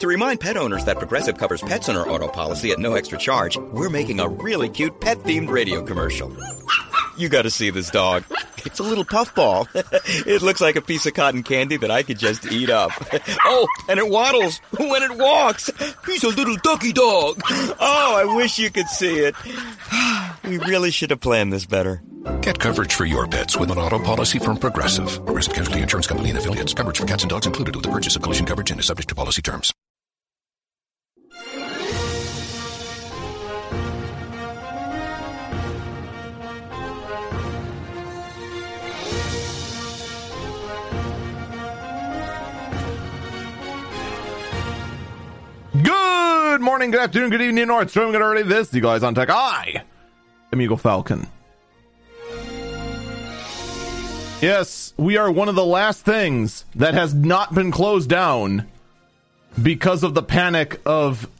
To remind pet owners that Progressive covers pets on our auto policy at no extra charge, we're making a really cute pet themed radio commercial. You gotta see this dog. It's a little puffball. it looks like a piece of cotton candy that I could just eat up. Oh, and it waddles when it walks. He's a little ducky dog. Oh, I wish you could see it. We really should have planned this better. Get coverage for your pets with an auto policy from Progressive. Progressive Casualty Insurance Company and affiliates. Coverage for cats and dogs included with the purchase of collision coverage and is subject to policy terms. Morning, good afternoon, good evening, Nordstrom, good early. This, you guys on tech. I am Eagle Falcon. Yes, we are one of the last things that has not been closed down because of the panic of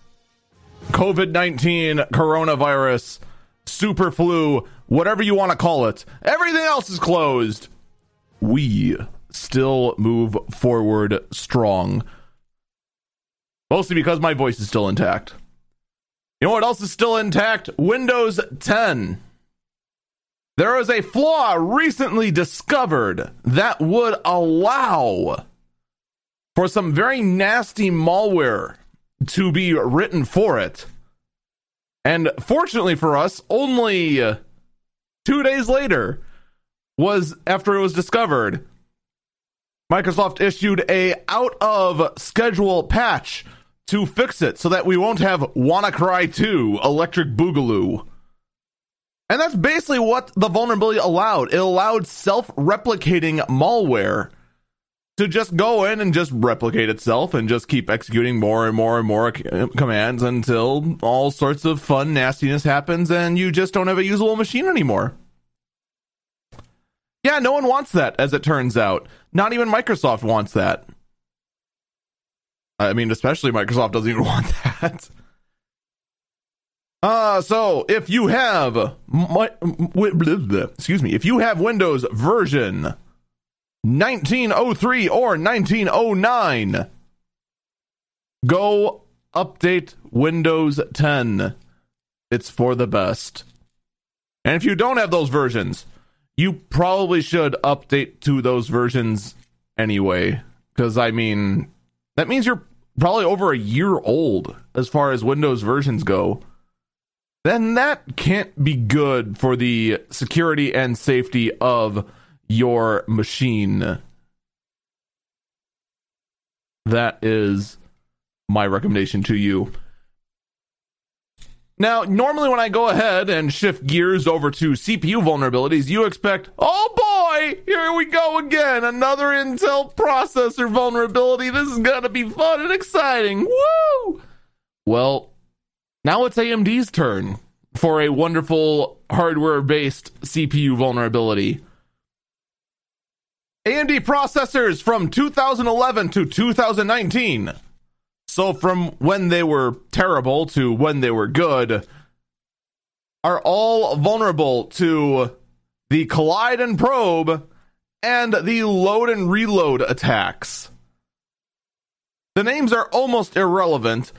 COVID 19, coronavirus, super flu, whatever you want to call it. Everything else is closed. We still move forward strong. Mostly because my voice is still intact. You know what else is still intact? Windows 10. There is a flaw recently discovered that would allow for some very nasty malware to be written for it. And fortunately for us, only two days later was after it was discovered. Microsoft issued a out of schedule patch to fix it so that we won't have WannaCry 2 Electric Boogaloo. And that's basically what the vulnerability allowed. It allowed self replicating malware to just go in and just replicate itself and just keep executing more and more and more commands until all sorts of fun nastiness happens and you just don't have a usable machine anymore. Yeah, no one wants that, as it turns out. Not even Microsoft wants that. I mean, especially Microsoft doesn't even want that. Uh, so if you have, my, excuse me, if you have Windows version 1903 or 1909, go update Windows 10. It's for the best. And if you don't have those versions, you probably should update to those versions anyway. Because, I mean, that means you're probably over a year old as far as Windows versions go. Then that can't be good for the security and safety of your machine. That is my recommendation to you. Now, normally when I go ahead and shift gears over to CPU vulnerabilities, you expect, oh boy, here we go again, another Intel processor vulnerability. This is to be fun and exciting. Woo! Well, now it's AMD's turn for a wonderful hardware based CPU vulnerability. AMD processors from 2011 to 2019 so from when they were terrible to when they were good are all vulnerable to the collide and probe and the load and reload attacks. The names are almost irrelevant.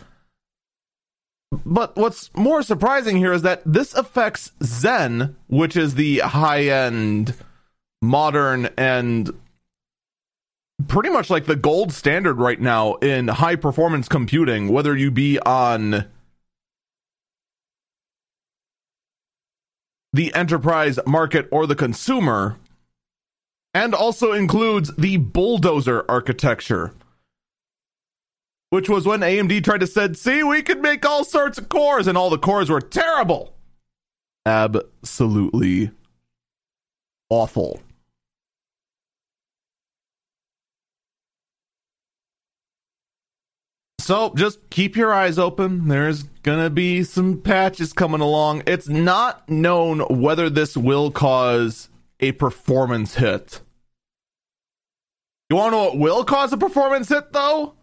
But what's more surprising here is that this affects Zen, which is the high end, modern, and pretty much like the gold standard right now in high performance computing, whether you be on the enterprise market or the consumer, and also includes the bulldozer architecture. Which was when AMD tried to said, see, we could make all sorts of cores, and all the cores were terrible. Absolutely awful. So just keep your eyes open. There's gonna be some patches coming along. It's not known whether this will cause a performance hit. You wanna know what will cause a performance hit though?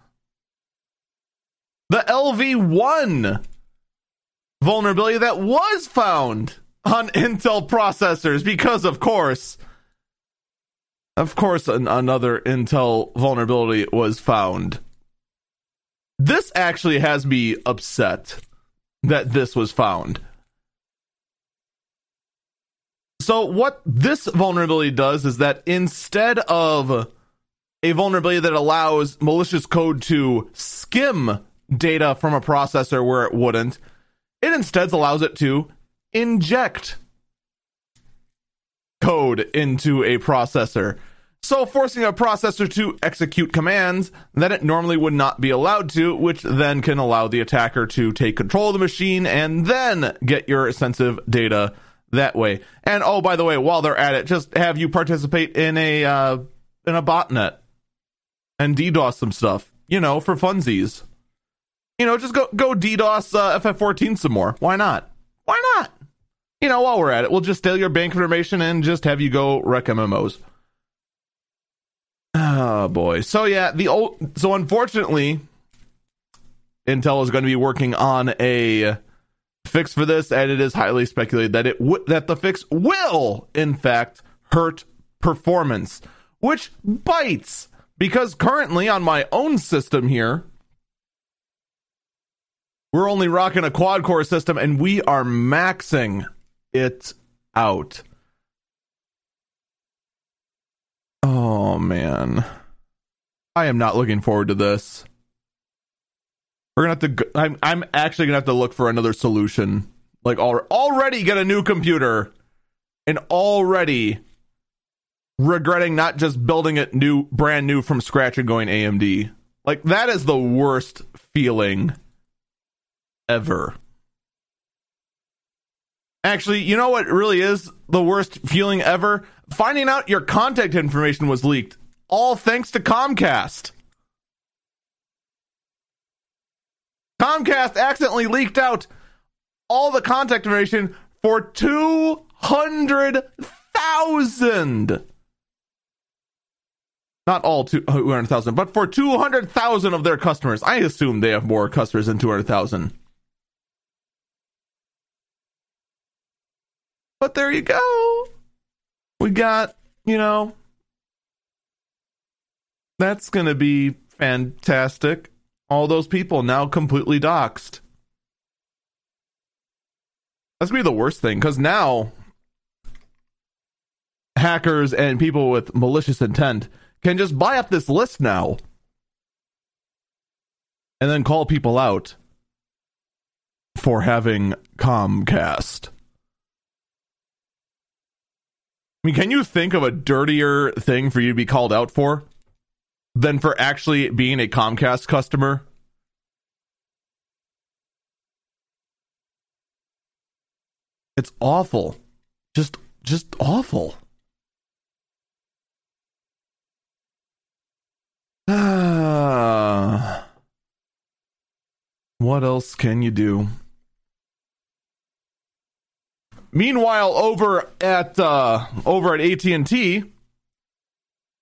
The LVI vulnerability that was found on Intel processors because of course of course an- another Intel vulnerability was found this actually has me upset that this was found. So, what this vulnerability does is that instead of a vulnerability that allows malicious code to skim data from a processor where it wouldn't, it instead allows it to inject code into a processor. So, forcing a processor to execute commands that it normally would not be allowed to, which then can allow the attacker to take control of the machine and then get your sensitive data that way. And oh, by the way, while they're at it, just have you participate in a uh, in a botnet and DDoS some stuff, you know, for funsies. You know, just go go DDoS uh, FF14 some more. Why not? Why not? You know, while we're at it, we'll just steal your bank information and just have you go wreck MMOs. Oh boy. So yeah, the old so unfortunately Intel is going to be working on a fix for this and it is highly speculated that it w- that the fix will in fact hurt performance, which bites because currently on my own system here we're only rocking a quad core system and we are maxing it out. Oh man. I am not looking forward to this. We're gonna have to. I'm. I'm actually gonna have to look for another solution. Like al- already get a new computer, and already regretting not just building it new, brand new from scratch and going AMD. Like that is the worst feeling ever. Actually, you know what really is the worst feeling ever? Finding out your contact information was leaked. All thanks to Comcast. Comcast accidentally leaked out all the contact information for 200,000. Not all 200,000, uh, but for 200,000 of their customers. I assume they have more customers than 200,000. But there you go. We got, you know, that's going to be fantastic. All those people now completely doxxed. That's going to be the worst thing because now hackers and people with malicious intent can just buy up this list now and then call people out for having Comcast. I mean, can you think of a dirtier thing for you to be called out for than for actually being a Comcast customer? It's awful. Just just awful. What else can you do? Meanwhile, over at uh, over at AT and T,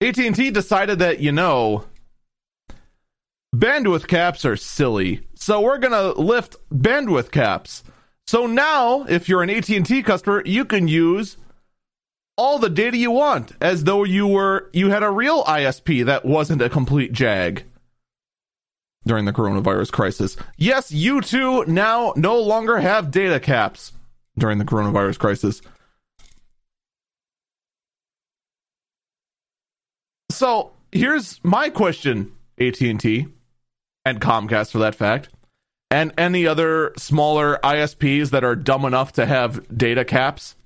AT and T decided that you know bandwidth caps are silly, so we're gonna lift bandwidth caps. So now, if you're an AT and T customer, you can use all the data you want, as though you were you had a real ISP that wasn't a complete jag during the coronavirus crisis. Yes, you too now no longer have data caps during the coronavirus crisis. So here's my question, AT&T and Comcast for that fact, and any other smaller ISPs that are dumb enough to have data caps.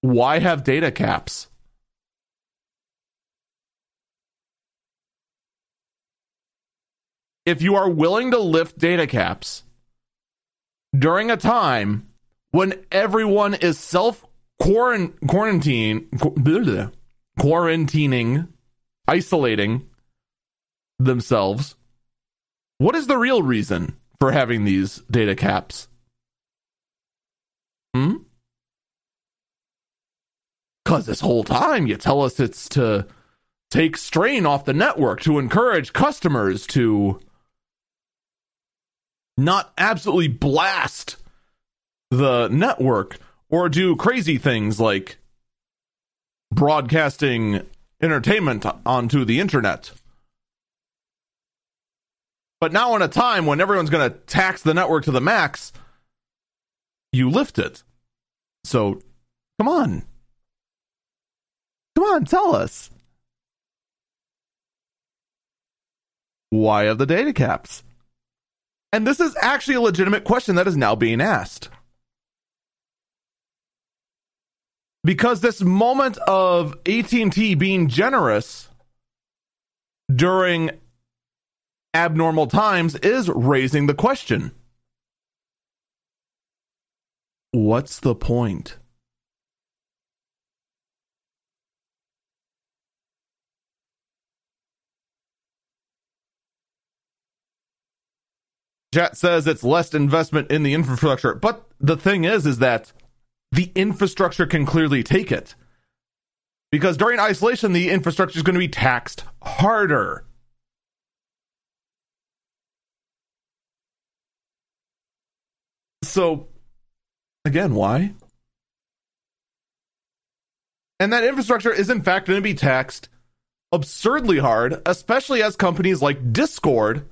Why have data caps? If you are willing to lift data caps, during a time when everyone is self quarantine quarantining isolating themselves what is the real reason for having these data caps? Hmm? Because this whole time you tell us it's to take strain off the network to encourage customers to not absolutely blast the network or do crazy things like broadcasting entertainment onto the internet. But now, in a time when everyone's going to tax the network to the max, you lift it. So, come on. Come on, tell us. Why have the data caps? And this is actually a legitimate question that is now being asked. Because this moment of AT&T being generous during abnormal times is raising the question. What's the point? Chat says it's less investment in the infrastructure. But the thing is, is that the infrastructure can clearly take it. Because during isolation, the infrastructure is going to be taxed harder. So, again, why? And that infrastructure is, in fact, going to be taxed absurdly hard, especially as companies like Discord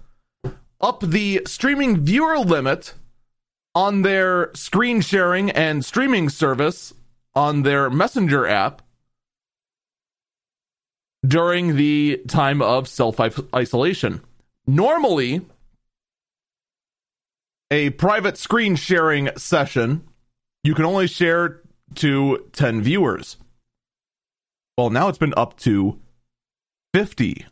up the streaming viewer limit on their screen sharing and streaming service on their Messenger app during the time of self isolation. Normally, a private screen sharing session, you can only share to 10 viewers. Well, now it's been up to 50.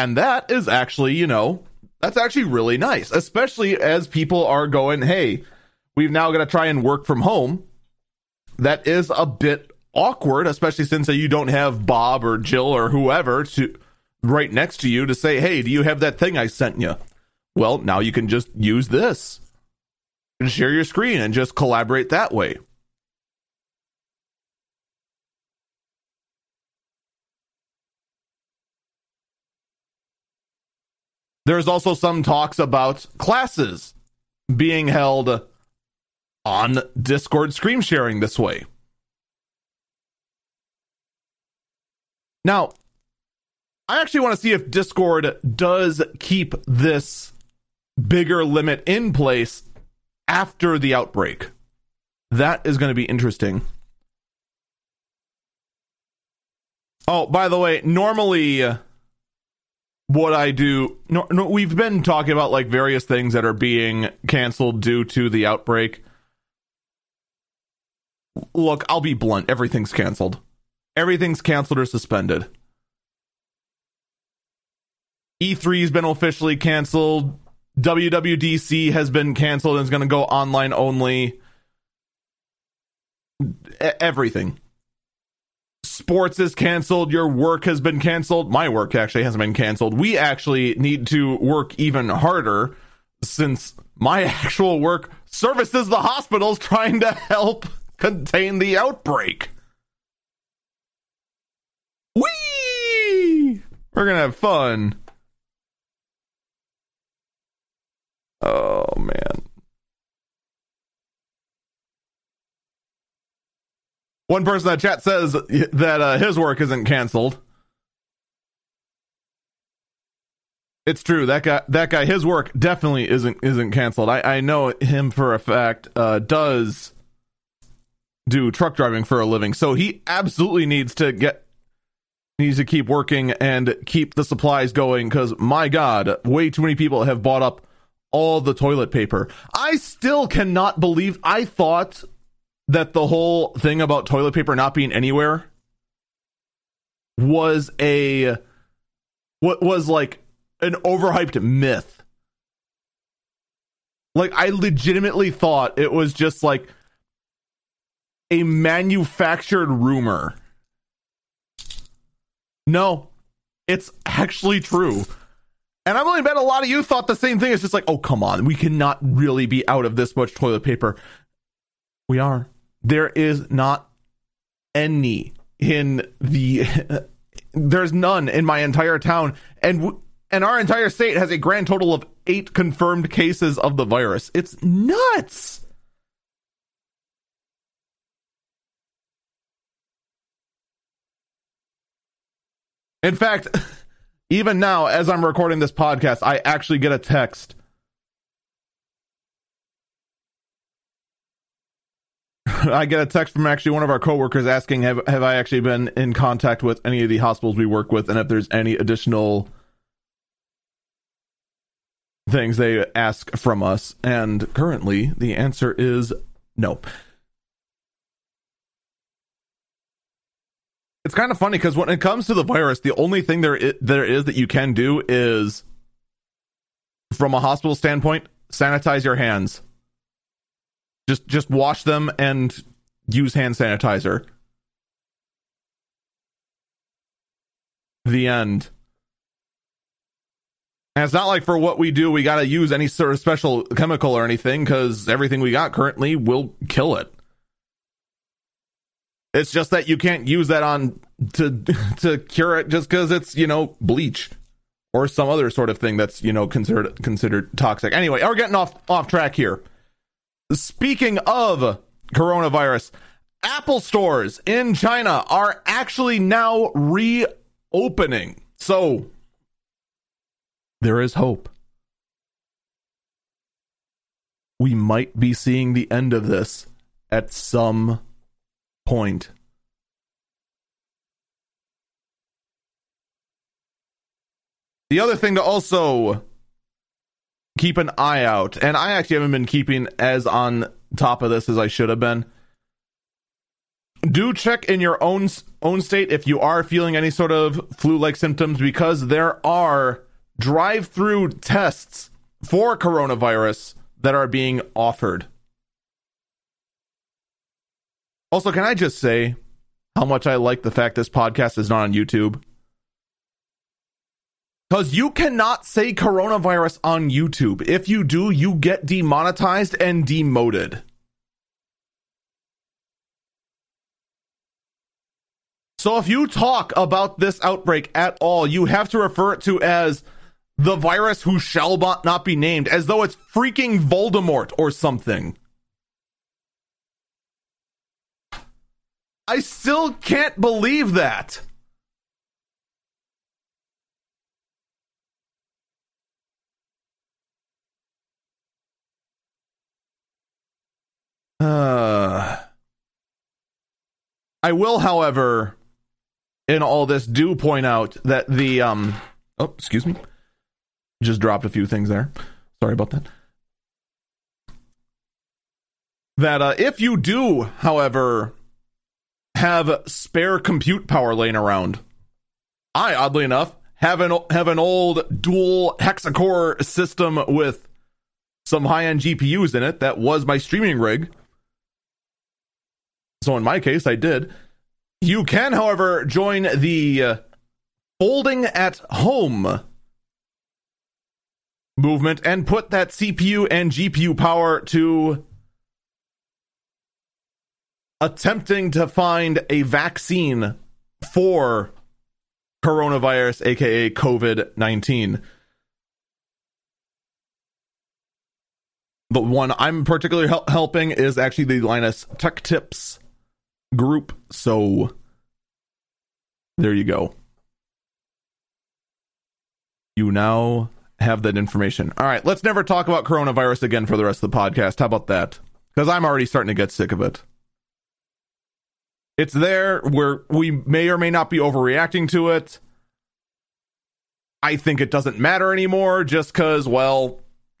And that is actually, you know, that's actually really nice, especially as people are going, hey, we've now got to try and work from home. That is a bit awkward, especially since you don't have Bob or Jill or whoever to right next to you to say, hey, do you have that thing I sent you? Well, now you can just use this and share your screen and just collaborate that way. There's also some talks about classes being held on Discord screen sharing this way. Now, I actually want to see if Discord does keep this bigger limit in place after the outbreak. That is going to be interesting. Oh, by the way, normally uh, what I do. No, no, we've been talking about like various things that are being canceled due to the outbreak. Look, I'll be blunt. Everything's canceled. Everything's canceled or suspended. E3's been officially canceled. WWDC has been canceled and is going to go online only. everything sports is canceled, your work has been canceled. My work actually hasn't been canceled. We actually need to work even harder since my actual work services the hospitals trying to help contain the outbreak. Whee! We're to have fun. Oh, man. One person in that chat says that uh, his work isn't canceled. It's true that guy. That guy. His work definitely isn't isn't canceled. I I know him for a fact. Uh, does do truck driving for a living, so he absolutely needs to get needs to keep working and keep the supplies going. Because my God, way too many people have bought up all the toilet paper. I still cannot believe. I thought that the whole thing about toilet paper not being anywhere was a what was like an overhyped myth. Like I legitimately thought it was just like a manufactured rumor. No, it's actually true. And I'm only bet a lot of you thought the same thing. It's just like, oh, come on. We cannot really be out of this much toilet paper. We are. There is not any in the there's none in my entire town and and our entire state has a grand total of 8 confirmed cases of the virus. It's nuts. In fact, even now, as I'm recording this podcast, I actually get a text. I get a text from actually one of our coworkers asking, have, have I actually been in contact with any of the hospitals we work with and if there's any additional things they ask from us. And currently, the answer is no. It's kind of funny because when it comes to the virus, the only thing there is, there is that you can do is, from a hospital standpoint, sanitize your hands. Just just wash them and use hand sanitizer. The end. And it's not like for what we do, we got to use any sort of special chemical or anything because everything we got currently will kill it. It's just that you can't use that on to to cure it just because it's you know bleach or some other sort of thing that's you know considered considered toxic. Anyway, we're getting off off track here. Speaking of coronavirus, Apple stores in China are actually now reopening. So there is hope. We might be seeing the end of this at some point. The other thing to also keep an eye out, and I actually haven't been keeping as on top of this as I should have been. Do check in your own own state if you are feeling any sort of flu-like symptoms because there are drive-through tests for coronavirus that are being offered. Also, can I just say how much I like the fact this podcast is not on YouTube? Because you cannot say coronavirus on YouTube. If you do, you get demonetized and demoted. So if you talk about this outbreak at all, you have to refer it to as the virus who shall not be named, as though it's freaking Voldemort or something. I still can't believe that. Uh, I will, however, in all this, do point out that the um. Oh, excuse me. Just dropped a few things there. Sorry about that. That uh, if you do, however, have spare compute power laying around. I, oddly enough, have an have an old dual hexacore system with some high end GPUs in it that was my streaming rig. So in my case, I did. You can, however, join the uh, folding at home movement and put that CPU and GPU power to attempting to find a vaccine for coronavirus, aka COVID 19. The one I'm particularly hel- helping is actually the Linus Tech Tips group. So there you go. You now have that information. All right, let's never talk about coronavirus again for the rest of the podcast. How about that? Because I'm already starting to get sick of it. It's there where we may or may not be overreacting to it. I think it doesn't matter anymore just because, well,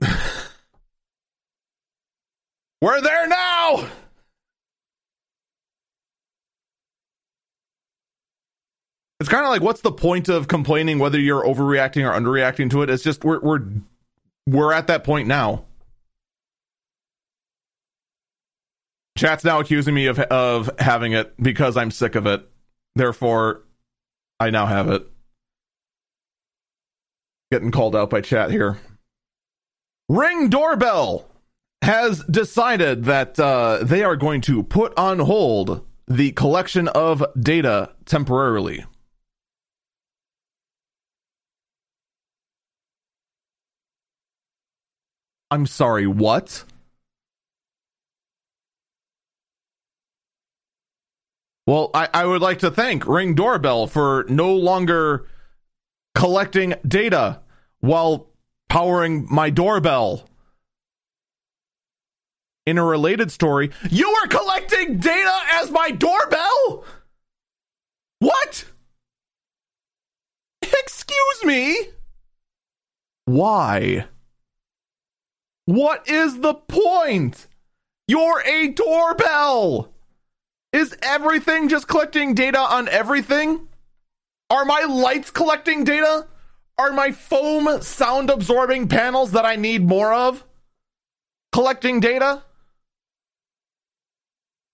we're there now! It's kind of like what's the point of complaining whether you're overreacting or underreacting to it? It's just we're we're we're at that point now. Chat's now accusing me of of having it because I'm sick of it. Therefore, I now have it. Getting called out by chat here. Ring doorbell has decided that uh, they are going to put on hold the collection of data temporarily. I'm sorry, what? Well, I, I would like to thank Ring Doorbell for no longer collecting data while powering my doorbell. In a related story, you were collecting data as my doorbell? What? Excuse me? Why? What is the point? You're a doorbell. Is everything just collecting data on everything? Are my lights collecting data? Are my foam sound absorbing panels that I need more of collecting data?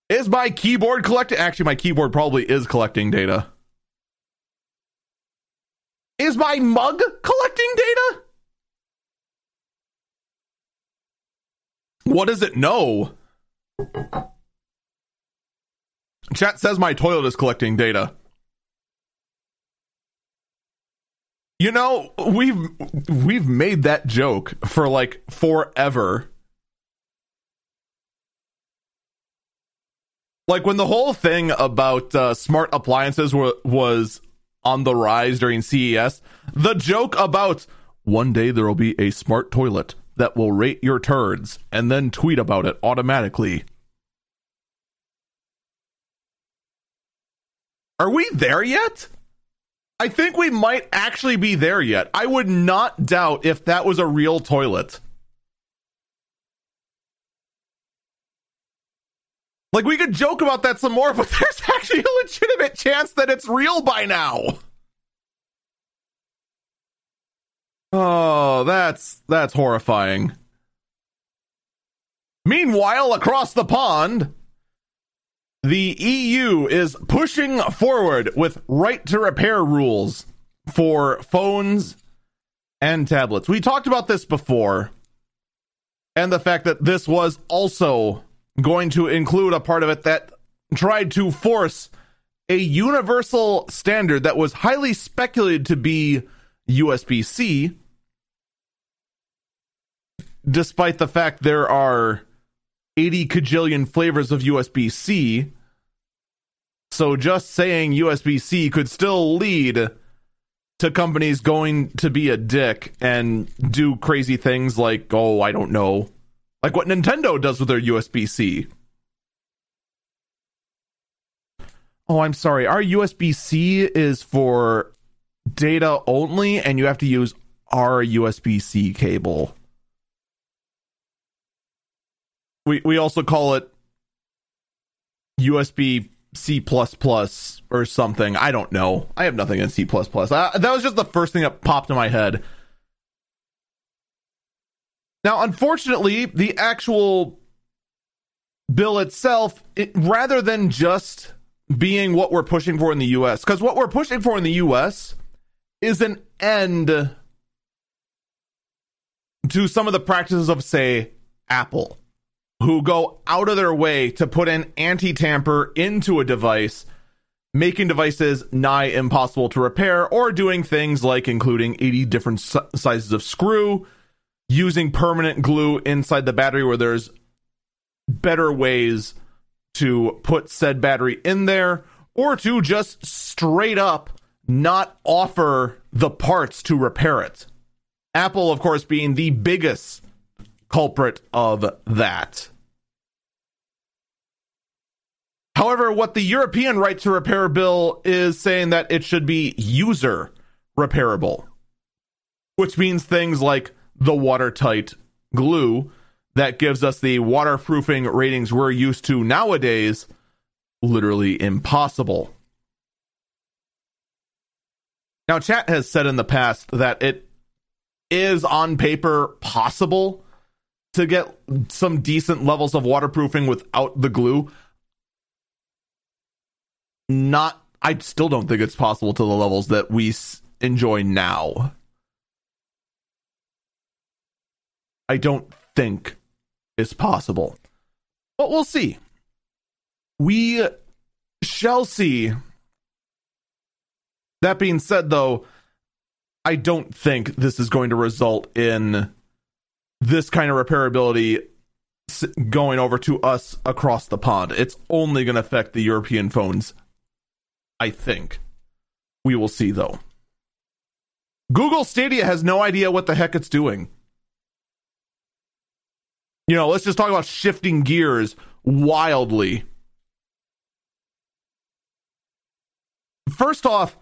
Is my keyboard collecting? Actually, my keyboard probably is collecting data. Is my mug collecting data? What does it know? Chat says my toilet is collecting data. You know, we've we've made that joke for like forever. Like when the whole thing about uh, smart appliances w- was on the rise during CES, the joke about one day there will be a smart toilet that will rate your turds and then tweet about it automatically. Are we there yet? I think we might actually be there yet. I would not doubt if that was a real toilet. Like, we could joke about that some more, but there's actually a legitimate chance that it's real by now. Oh, that's that's horrifying. Meanwhile, across the pond, the EU is pushing forward with right to repair rules for phones and tablets. We talked about this before, and the fact that this was also going to include a part of it that tried to force a universal standard that was highly speculated to be USB C, despite the fact there are 80 cajillion flavors of USB C. So just saying USB C could still lead to companies going to be a dick and do crazy things like, oh, I don't know, like what Nintendo does with their USB C. Oh, I'm sorry. Our USB C is for data only, and you have to use our USB C cable. We we also call it USB C plus or something. I don't know. I have nothing in C. plus. that was just the first thing that popped in my head. Now, unfortunately, the actual bill itself, it, rather than just being what we're pushing for in the US, because what we're pushing for in the US is an end to some of the practices of, say, Apple, who go out of their way to put an anti tamper into a device, making devices nigh impossible to repair, or doing things like including 80 different sizes of screw, using permanent glue inside the battery where there's better ways to put said battery in there, or to just straight up not offer the parts to repair it. Apple, of course, being the biggest culprit of that. However, what the European right to repair bill is saying that it should be user repairable, which means things like the watertight glue that gives us the waterproofing ratings we're used to nowadays literally impossible. Now, chat has said in the past that it is on paper possible to get some decent levels of waterproofing without the glue. Not, I still don't think it's possible to the levels that we enjoy now. I don't think it's possible. But we'll see. We shall see that being said, though, I don't think this is going to result in this kind of repairability going over to us across the pond. It's only going to affect the European phones I think. We will see though. Google Stadia has no idea what the heck it's doing. You know, let's just talk about shifting gears wildly. First off,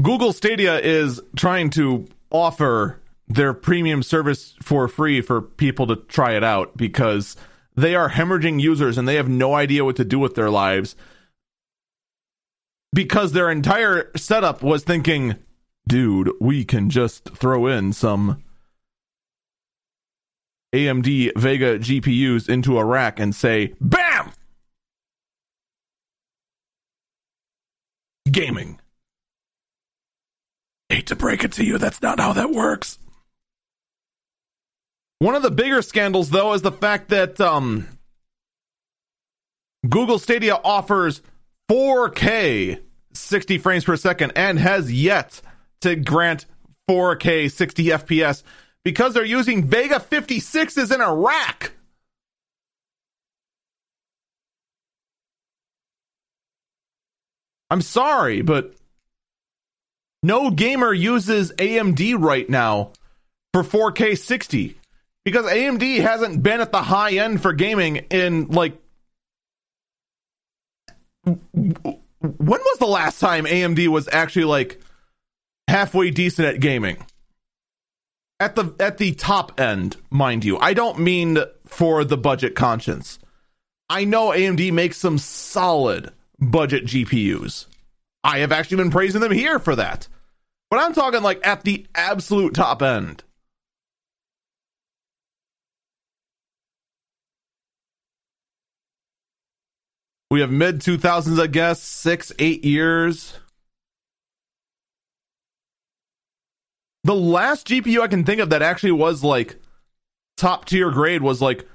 Google Stadia is trying to offer their premium service for free for people to try it out because they are hemorrhaging users and they have no idea what to do with their lives because their entire setup was thinking, dude, we can just throw in some AMD Vega GPUs into a rack and say, BAM! Gaming. Hate to break it to you, that's not how that works. One of the bigger scandals, though, is the fact that um, Google Stadia offers 4K 60 frames per second and has yet to grant 4K 60 FPS because they're using Vega 56s in a rack. I'm sorry, but no gamer uses AMD right now for 4K 60 because AMD hasn't been at the high end for gaming in like when was the last time AMD was actually like halfway decent at gaming? At the at the top end, mind you. I don't mean for the budget conscience. I know AMD makes some solid budget GPUs. I have actually been praising them here for that. But I'm talking like at the absolute top end. We have mid 2000s, I guess, six, eight years. The last GPU I can think of that actually was like top tier grade was like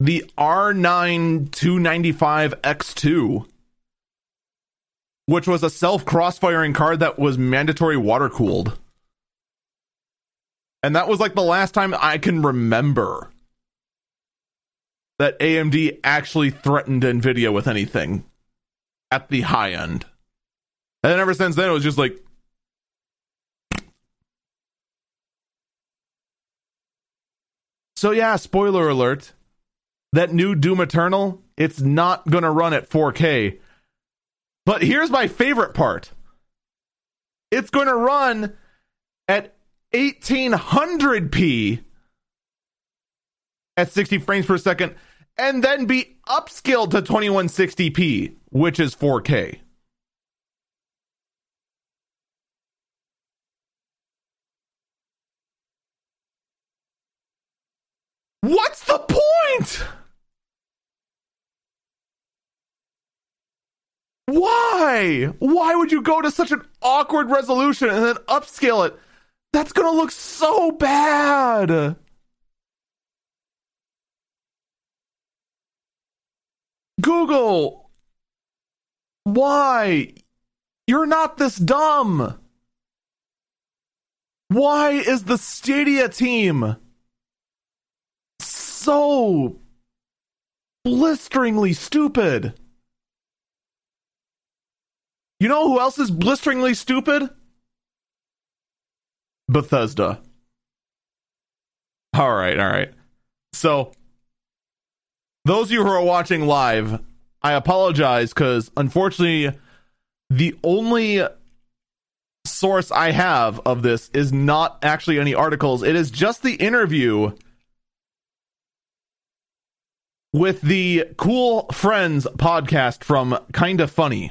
the R9 295X2, which was a self crossfiring card that was mandatory water cooled. And that was like the last time I can remember that AMD actually threatened Nvidia with anything at the high end. And ever since then, it was just like. So, yeah, spoiler alert. That new Doom Eternal, it's not going to run at 4K. But here's my favorite part it's going to run at 1800p at 60 frames per second and then be upscaled to 2160p, which is 4K. What's the point? Why? Why would you go to such an awkward resolution and then upscale it? That's going to look so bad. Google, why? You're not this dumb. Why is the Stadia team so blisteringly stupid? You know who else is blisteringly stupid? Bethesda. All right, all right. So those of you who are watching live, I apologize because unfortunately, the only source I have of this is not actually any articles. It is just the interview with the Cool Friends podcast from Kinda Funny.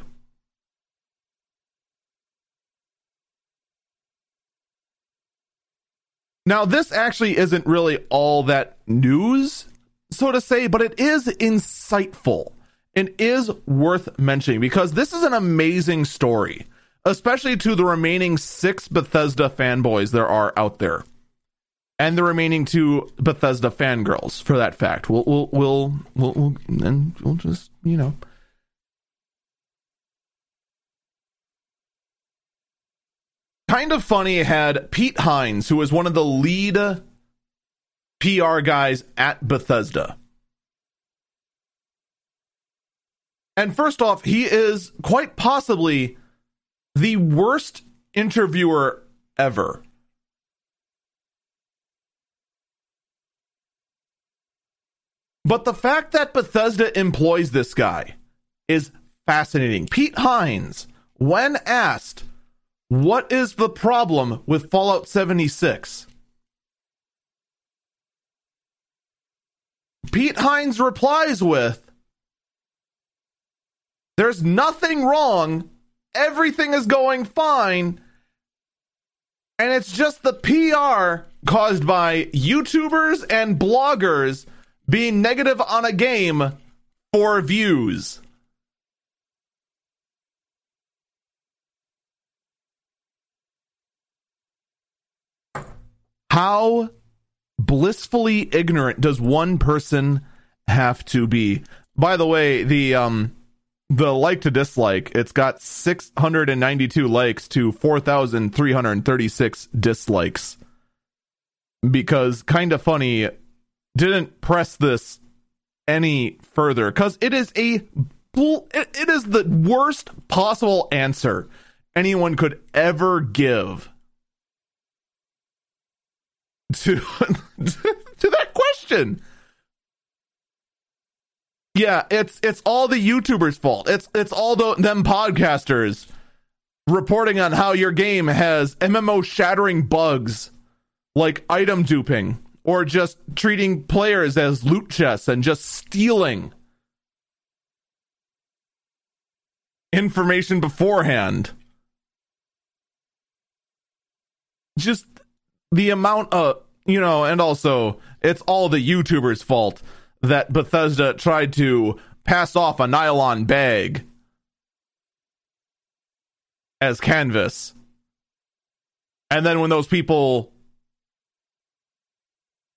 Now, this actually isn't really all that news so to say, but it is insightful and is worth mentioning because this is an amazing story, especially to the remaining six Bethesda fanboys there are out there. And the remaining two Bethesda fangirls, for that fact. We'll, we'll, we'll, we'll, we'll, and we'll just, you know. Kinda Funny had Pete Hines, who was one of the lead PR guys at Bethesda. And first off, he is quite possibly the worst interviewer ever. But the fact that Bethesda employs this guy is fascinating. Pete Hines, when asked, what is the problem with Fallout 76? Pete Hines replies with, There's nothing wrong. Everything is going fine. And it's just the PR caused by YouTubers and bloggers being negative on a game for views. How blissfully ignorant does one person have to be? By the way, the um the like to dislike, it's got 692 likes to 4336 dislikes. Because Kinda Funny didn't press this any further cuz it is a it is the worst possible answer anyone could ever give to to that question. Yeah, it's it's all the YouTubers' fault. It's it's all the, them podcasters reporting on how your game has MMO shattering bugs like item duping or just treating players as loot chests and just stealing information beforehand. Just the amount of you know, and also it's all the YouTubers' fault that Bethesda tried to pass off a nylon bag as canvas. And then when those people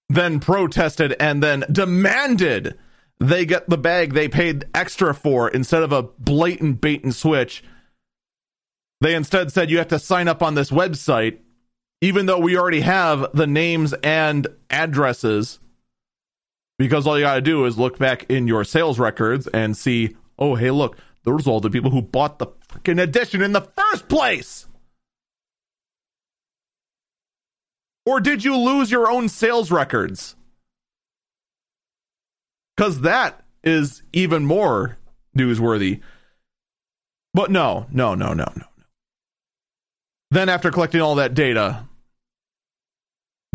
then protested and then demanded they get the bag they paid extra for instead of a blatant bait and switch, they instead said you have to sign up on this website even though we already have the names and addresses, because all you got to do is look back in your sales records and see, oh, hey, look, those are all the people who bought the freaking edition in the first place. Or did you lose your own sales records? Because that is even more newsworthy. But no, no, no, no, no. Then, after collecting all that data,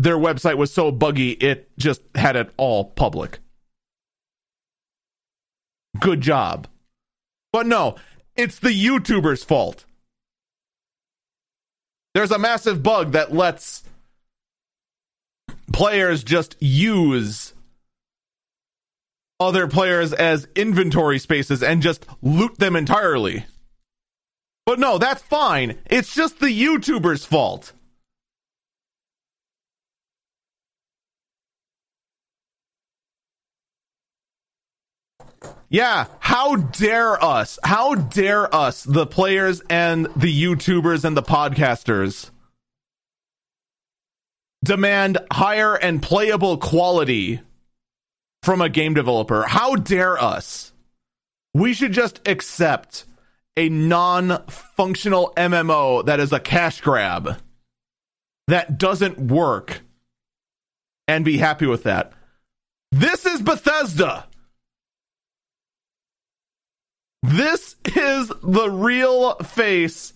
their website was so buggy it just had it all public. Good job. But no, it's the YouTuber's fault. There's a massive bug that lets players just use other players as inventory spaces and just loot them entirely. But no, that's fine. It's just the YouTuber's fault. Yeah, how dare us? How dare us, the players and the YouTubers and the podcasters, demand higher and playable quality from a game developer? How dare us? We should just accept a non functional MMO that is a cash grab that doesn't work and be happy with that. This is Bethesda. This is the real face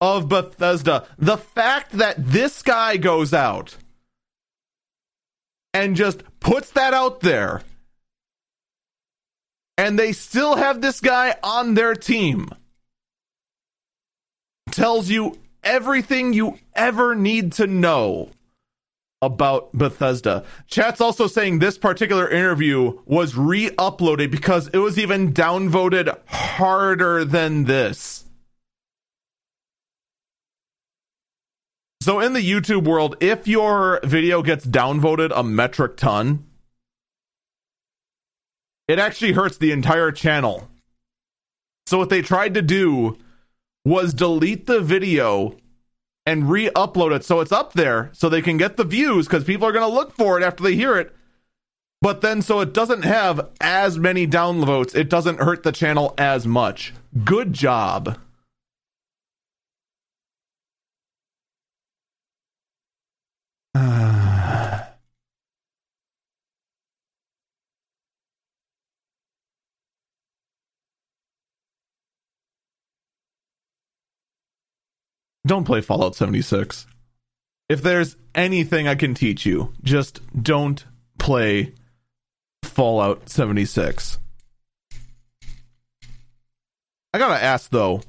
of Bethesda. The fact that this guy goes out and just puts that out there, and they still have this guy on their team, tells you everything you ever need to know about Bethesda. Chat's also saying this particular interview was re uploaded because it was even downvoted harder than this. So, in the YouTube world, if your video gets downvoted a metric ton, it actually hurts the entire channel. So, what they tried to do was delete the video and re-upload it so it's up there so they can get the views because people are going to look for it after they hear it But then, so it doesn't have as many downvotes, it doesn't hurt the channel as much. Good job. Don't play Fallout 76. If there's anything I can teach you, just don't play Fallout 76. I gotta ask though,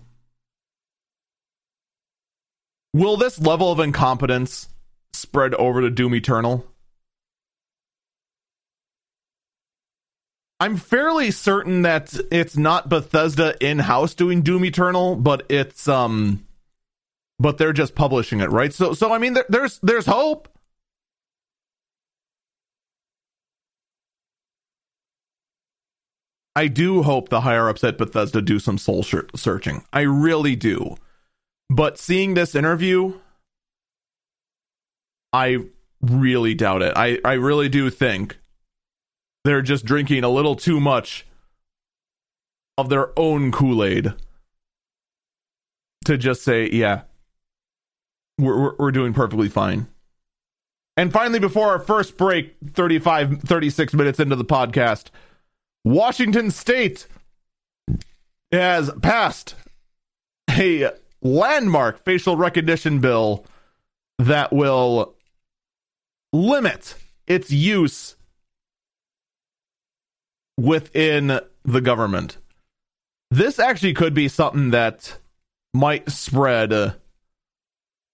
will this level of incompetence spread over to Doom Eternal? I'm fairly certain that it's not Bethesda in-house doing Doom Eternal, but it's um but they're just publishing it, right? So so I mean there, there's there's hope. I do hope the higher ups at Bethesda do some soul searching. I really do. But seeing this interview, I really doubt it. I, I really do think they're just drinking a little too much of their own Kool Aid to just say, yeah, we're, we're, doing perfectly fine. And finally, before our first break, 35, 36 minutes into the podcast, Washington State has passed a landmark facial recognition bill that will limit its use within the government. This actually could be something that might spread uh,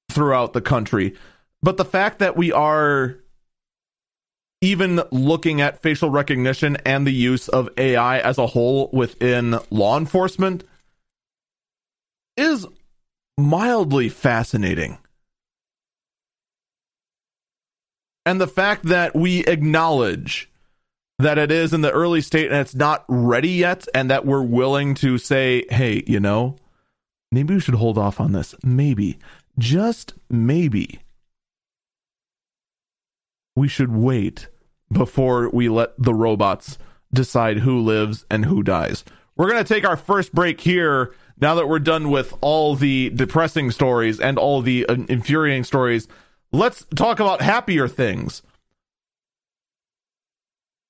throughout the country. But the fact that we are even looking at facial recognition and the use of AI as a whole within law enforcement is mildly fascinating. And the fact that we acknowledge that it is in the early state and it's not ready yet, and that we're willing to say, hey, you know, maybe we should hold off on this. Maybe, just maybe we should wait before we let the robots decide who lives and who dies. We're going to take our first break here now that we're done with all the depressing stories and all the uh, infuriating stories. Let's talk about happier things.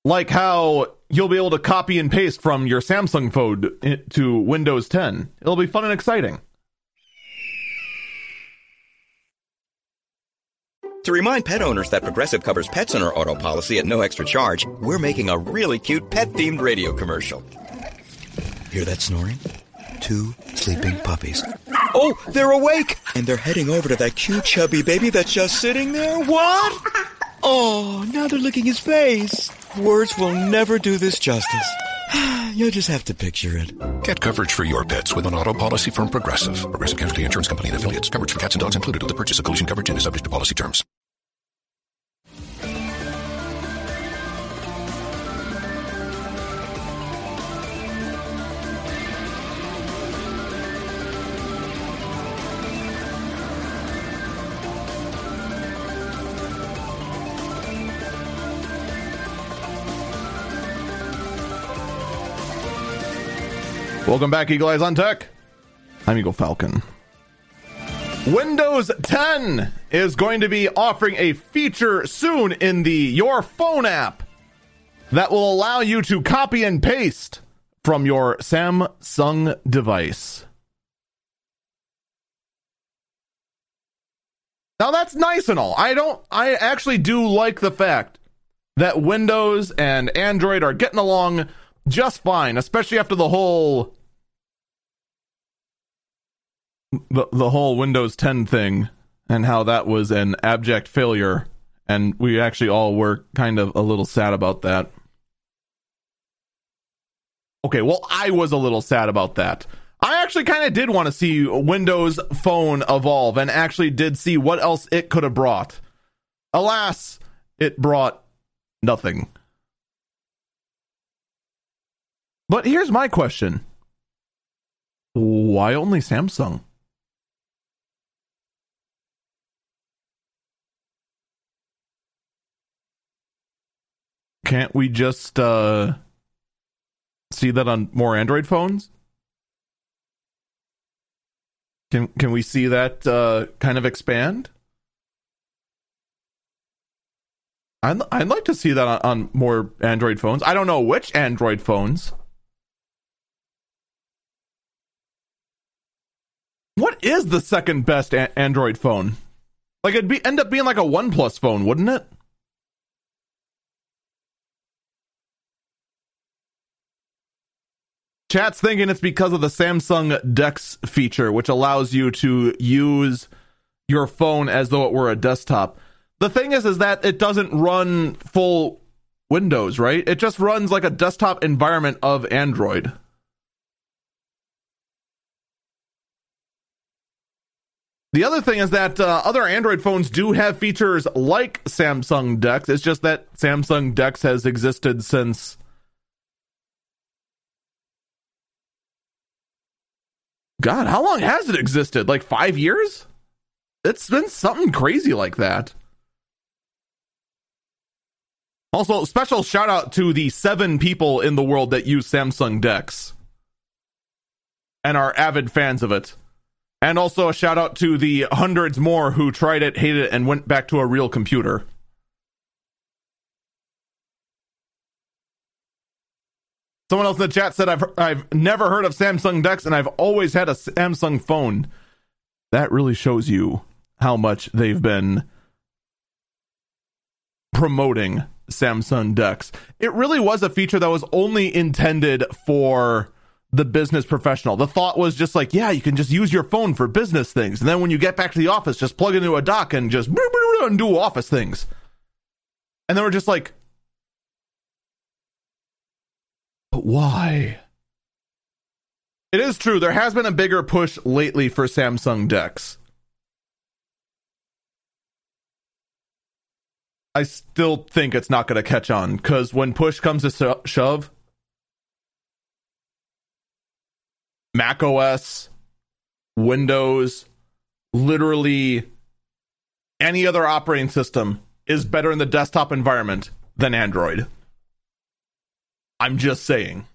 Like how you'll be able to copy and paste from your Samsung phone to Windows 10. It'll be fun and exciting. To remind pet owners that Progressive covers pets in our auto policy at no extra charge, we're making a really cute pet themed radio commercial. Hear that snoring? Two sleeping puppies. Oh, they're awake! And they're heading over to that cute chubby baby that's just sitting there. What? Oh, now they're licking his face. Words will never do this justice. You'll just have to picture it. Get coverage for your pets with an auto policy from Progressive. Progressive Casualty Insurance Company and affiliates. Coverage for cats and dogs included with the purchase of collision coverage and is subject to policy terms. Welcome back, Eagle Eyes on Tech. I'm Eagle Falcon. Windows 10 is going to be offering a feature soon in the Your Phone app that will allow you to copy and paste from your Samsung device. Now that's nice and all. I don't I actually do like the fact that Windows and Android are getting along just fine, especially after the whole the the whole Windows 10 thing and how that was an abject failure, and we actually all were kind of a little sad about that. Okay, well, I was a little sad about that. I actually kind of did want to see Windows Phone evolve and actually did see what else it could have brought. Alas, it brought nothing. But here's my question Why only Samsung? Can't we just uh, see that on more Android phones? Can can we see that uh, kind of expand? I'd, I'd like to see that on, on more Android phones. I don't know which Android phones. What is the second best a- Android phone? Like it'd be end up being like a OnePlus phone, wouldn't it? Chat's thinking it's because of the Samsung Dex feature, which allows you to use your phone as though it were a desktop. The thing is, is that it doesn't run full Windows, right? It just runs like a desktop environment of Android. The other thing is that uh, other Android phones do have features like Samsung Dex. It's just that Samsung Dex has existed since God, how long has it existed? Like five years? It's been something crazy like that. Also, special shout out to the seven people in the world that use Samsung Dex and are avid fans of it. And also a shout out to the hundreds more who tried it, hated it, and went back to a real computer. Someone else in the chat said I've I've never heard of Samsung Dex and I've always had a Samsung phone. That really shows you how much they've been promoting Samsung Dex. It really was a feature that was only intended for the business professional. The thought was just like, yeah, you can just use your phone for business things. And then when you get back to the office, just plug into a dock and just and do office things. And then we're just like, but why? It is true. There has been a bigger push lately for Samsung Dex. I still think it's not going to catch on because when push comes to shove, Mac OS, Windows, literally any other operating system is better in the desktop environment than Android. I'm just saying.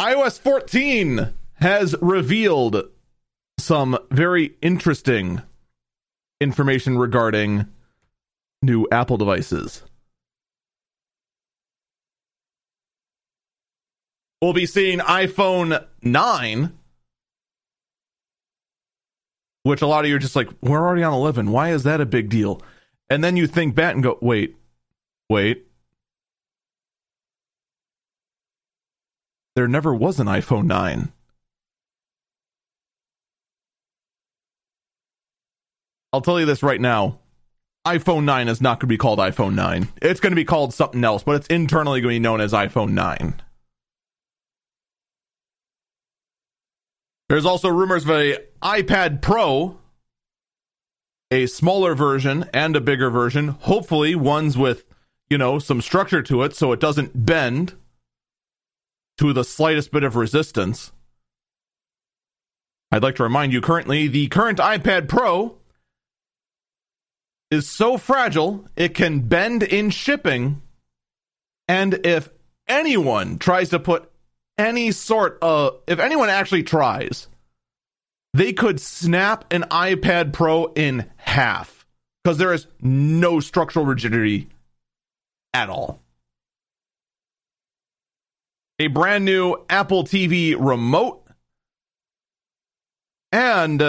iOS 14 has revealed some very interesting information regarding new Apple devices. We'll be seeing iPhone 9, which a lot of you are just like, we're already on 11. Why is that a big deal? And then you think back and go, wait, wait. There never was an iPhone 9. I'll tell you this right now. iPhone 9 is not going to be called iPhone 9. It's going to be called something else, but it's internally going to be known as iPhone 9. There's also rumors of a iPad Pro, a smaller version and a bigger version. Hopefully, ones with, you know, some structure to it so it doesn't bend to the slightest bit of resistance. I'd like to remind you currently the current iPad Pro is so fragile it can bend in shipping. And if anyone tries to put any sort of, if anyone actually tries, they could snap an iPad Pro in half because there is no structural rigidity at all. A brand new Apple TV remote and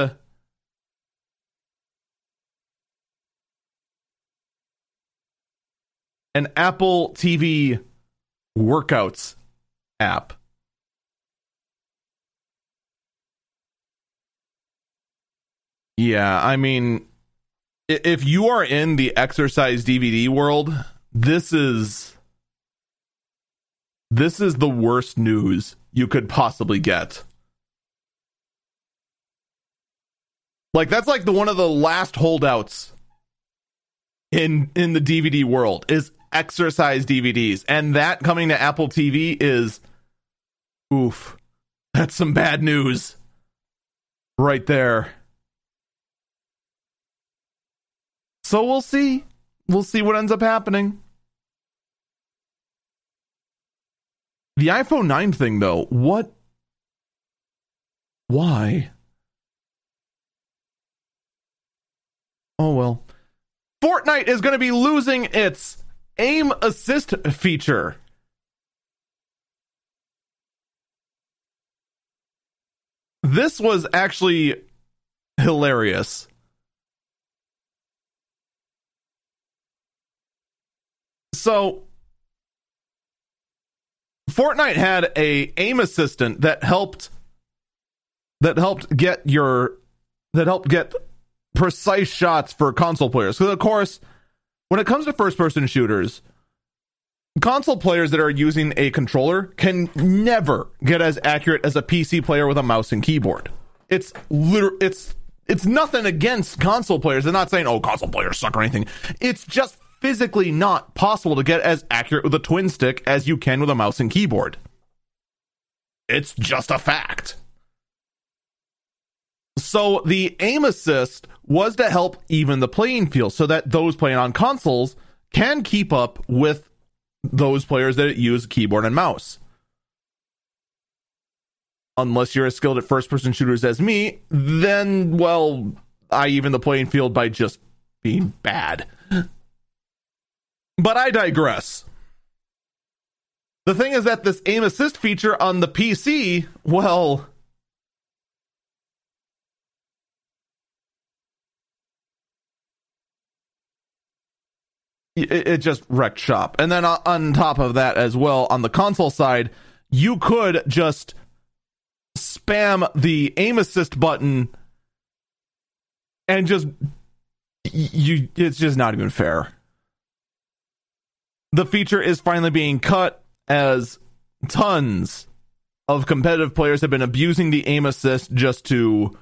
an Apple TV workouts app. Yeah, I mean, if you are in the exercise DVD world, this is this is the worst news you could possibly get. Like that's like the one of the last holdouts in in the DVD world is exercise DVDs, and that coming to Apple TV is oof. That's some bad news right there. So we'll see. We'll see what ends up happening. The iPhone 9 thing, though, what? Why? Oh well. Fortnite is going to be losing its aim assist feature. This was actually hilarious. So Fortnite had a aim assistant that helped that helped get your that helped get precise shots for console players. Because of course, when it comes to first person shooters, console players that are using a controller can never get as accurate as a PC player with a mouse and keyboard. It's liter- it's it's nothing against console players. They're not saying oh console players suck or anything. It's just physically not possible to get as accurate with a twin stick as you can with a mouse and keyboard. It's just a fact. So the aim assist was to help even the playing field so that those playing on consoles can keep up with those players that use keyboard and mouse. Unless you're as skilled at first person shooters as me, then, well, I even the playing field by just being bad. But I digress. The thing is that this aim assist feature on the PC, well, it, just wrecked shop. And then on top of that as well, on the console side, you could just spam the aim assist button and just you it's just not even fair. The feature is finally being cut as tons of competitive players have been abusing the aim assist just to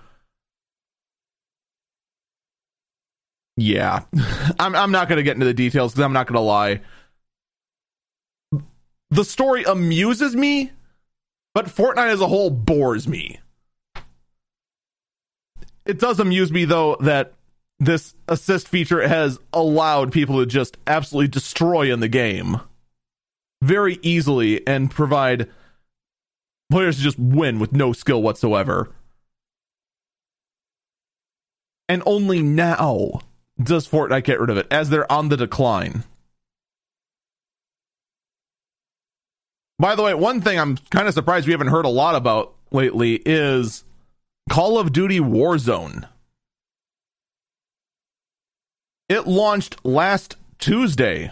Yeah. I'm I'm not going to get into the details cuz I'm not going to lie. The story amuses me, but Fortnite as a whole bores me. It does amuse me though that this assist feature has allowed people to just absolutely destroy in the game very easily and provide players to just win with no skill whatsoever. And only now does Fortnite get rid of it as they're on the decline. By the way, one thing I'm kind of surprised we haven't heard a lot about lately is Call of Duty Warzone. It launched last Tuesday.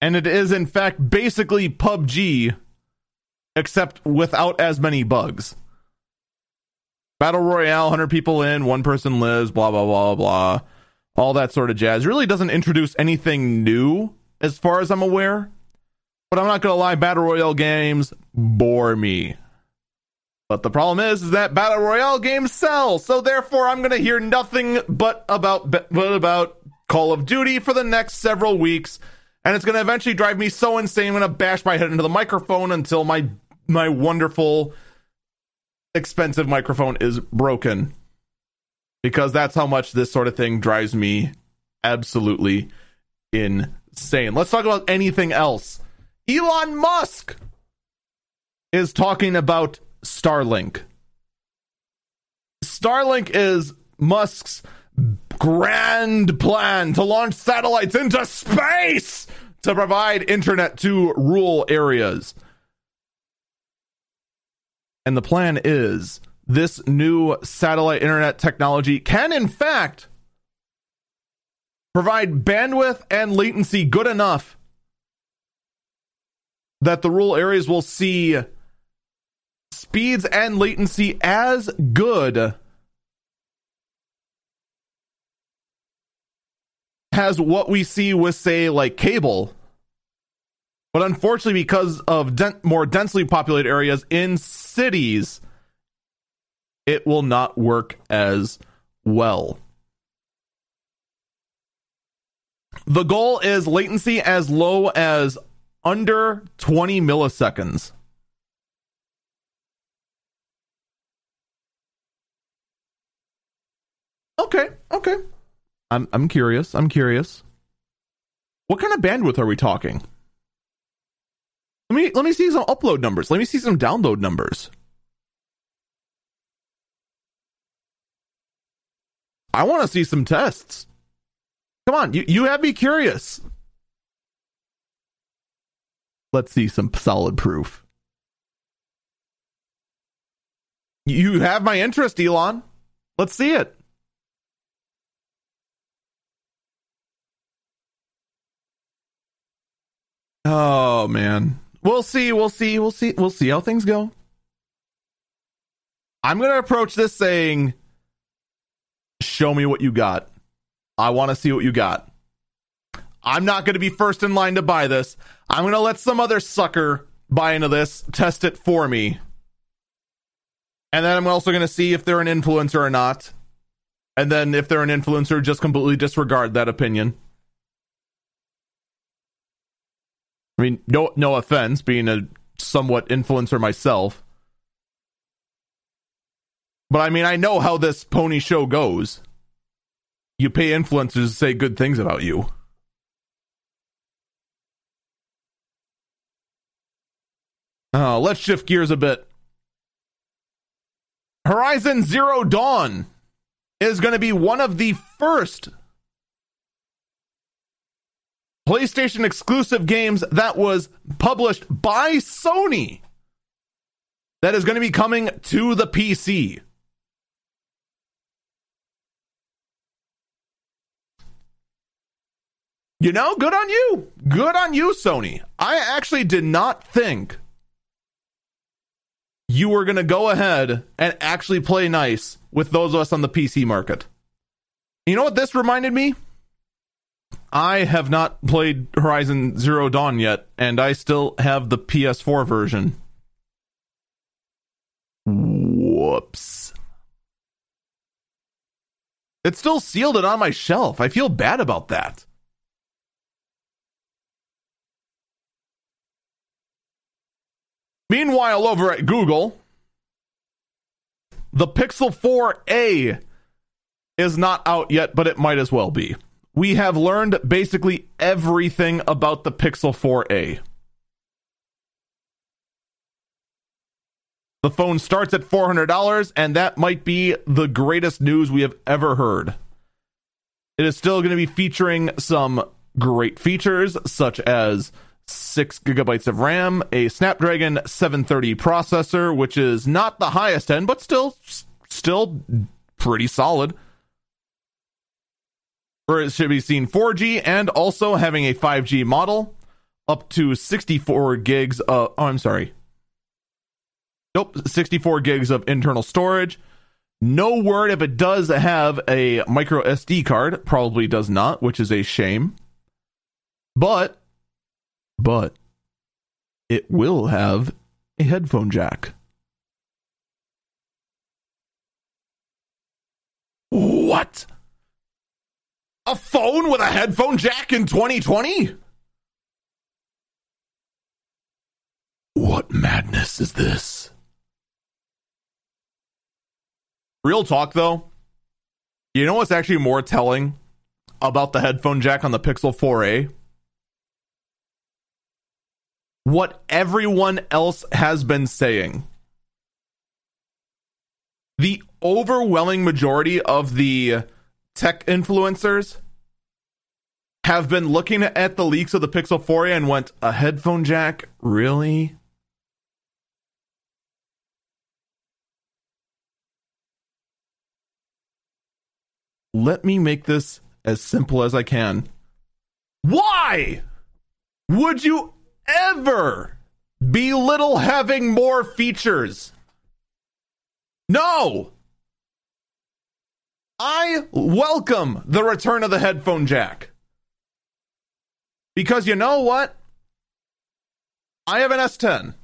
And it is, in fact, basically PUBG, except without as many bugs. Battle Royale, 100 people in, one person lives, blah, blah, blah, blah. All that sort of jazz. Really doesn't introduce anything new, as far as I'm aware. But I'm not going to lie, Battle Royale games bore me. But the problem is, is that battle royale games sell, so therefore I'm going to hear nothing but about but about Call of Duty for the next several weeks, and it's going to eventually drive me so insane. I'm going to bash my head into the microphone until my my wonderful, expensive microphone is broken, because that's how much this sort of thing drives me absolutely insane. Let's talk about anything else. Elon Musk is talking about Starlink. Starlink is Musk's grand plan to launch satellites into space to provide internet to rural areas. And the plan is this new satellite internet technology can, in fact, provide bandwidth and latency good enough that the rural areas will see speeds and latency as good as what we see with, say, like cable. But unfortunately, because of den- more densely populated areas in cities, it will not work as well. The goal is latency as low as under 20 milliseconds. Okay, okay. I'm I'm curious. I'm curious. What kind of bandwidth are we talking? Let me let me see some upload numbers. Let me see some download numbers. I want to see some tests. Come on, you, you have me curious. Let's see some solid proof. You have my interest, Elon. Let's see it. Oh man. We'll see, we'll see, we'll see, we'll see how things go. I'm going to approach this saying show me what you got. I want to see what you got. I'm not going to be first in line to buy this. I'm going to let some other sucker buy into this, test it for me. And then I'm also going to see if they're an influencer or not. And then if they're an influencer, just completely disregard that opinion. I mean, no no offense, being a somewhat influencer myself. But I mean, I know how this pony show goes. You pay influencers to say good things about you. Uh, let's shift gears a bit. Horizon Zero Dawn is going to be one of the first PlayStation exclusive games that was published by Sony that is going to be coming to the PC. You know, good on you. Good on you, Sony. I actually did not think you were going to go ahead and actually play nice with those of us on the PC market. You know what this reminded me? I have not played Horizon Zero Dawn yet, and I still have the PS4 version. Whoops. It's still sealed and on my shelf. I feel bad about that. Meanwhile, over at Google, the Pixel 4a is not out yet, but it might as well be. We have learned basically everything about the Pixel 4a. The phone starts at $400, and that might be the greatest news we have ever heard. It is still going to be featuring some great features, such as six gigabytes of RAM, a Snapdragon 730 processor, which is not the highest end, but still, still pretty solid. Or it should be seen 4G and also having a 5G model up to 64 gigs. Of, oh, I'm sorry. Nope, 64 gigs of internal storage. No word if it does have a micro SD card. Probably does not, which is a shame. But but it will have a headphone jack. What? A phone with a headphone jack in 2020? What madness is this? Real talk though, you know what's actually more telling about the headphone jack on the Pixel 4a? what everyone else has been saying. The overwhelming majority of the tech influencers have been looking at the leaks of the Pixel 4 and went, a headphone jack? Really? Let me make this as simple as I can. Why would you ever belittle having more features. No! I welcome the return of the headphone jack. Because you know what? I have an S10.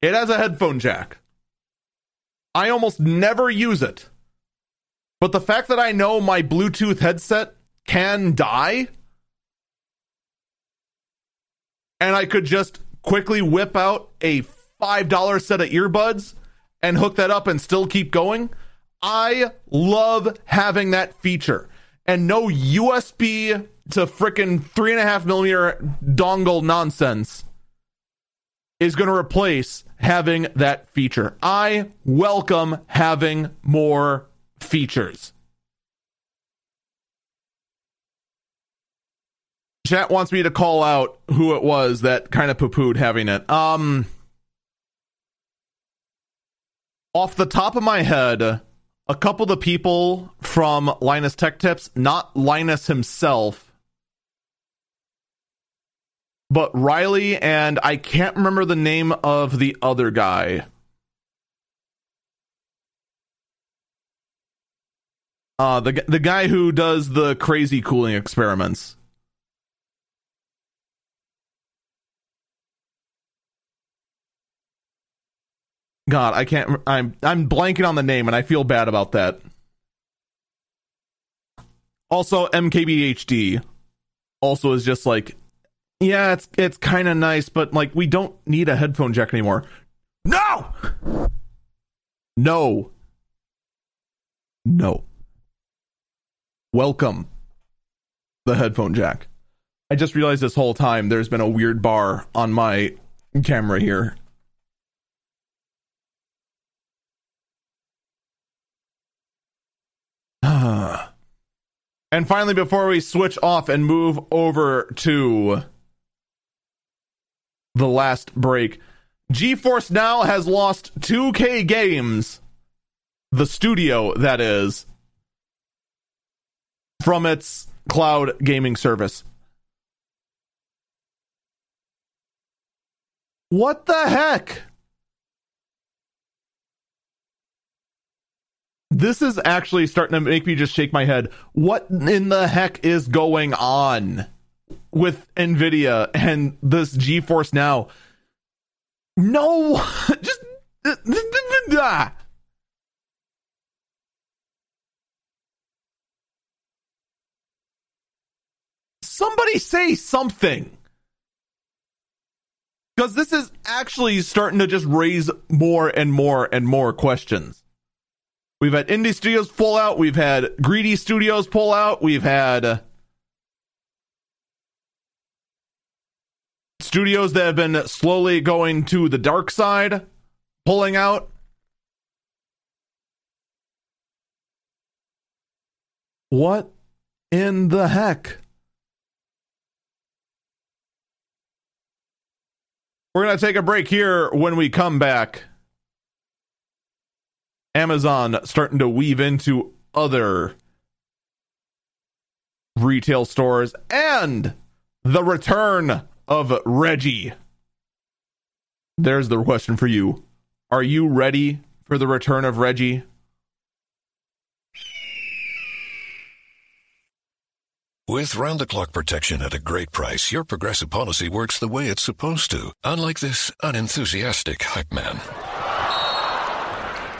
It has a headphone jack. I almost never use it. But the fact that I know my Bluetooth headset can die and I could just quickly whip out a $5 set of earbuds and hook that up and still keep going. I love having that feature. and no USB to frickin' three and a half millimeter dongle nonsense is going to replace having that feature. I welcome having more features. Chat wants me to call out who it was that kind of poo pooed having it. Um, off the top of my head, a couple of the people from Linus Tech Tips, not Linus himself, but Riley and I can't remember the name of the other guy. Uh, the the guy who does the crazy cooling experiments. God, I can't. I'm I'm blanking on the name, and I feel bad about that. Also, MKBHD also is just like, yeah, it's it's kind of nice, but like we don't need a headphone jack anymore. No, no, no. Welcome the headphone jack. I just realized this whole time there's been a weird bar on my camera here and finally, before we switch off and move over to the last break, GeForce Now has lost 2K games, the studio that is, from its cloud gaming service. What the heck? This is actually starting to make me just shake my head. What in the heck is going on with Nvidia and this GeForce Now? No, just somebody say something. Because this is actually starting to just raise more and more and more questions. We've had indie studios pull out. We've had greedy studios pull out. We've had uh, studios that have been slowly going to the dark side pulling out. What in the heck? We're going to take a break here when we come back. Amazon starting to weave into other retail stores and the return of Reggie. There's the question for you. Are you ready for the return of Reggie? With round the clock protection at a great price, your progressive policy works the way it's supposed to, unlike this unenthusiastic hype man.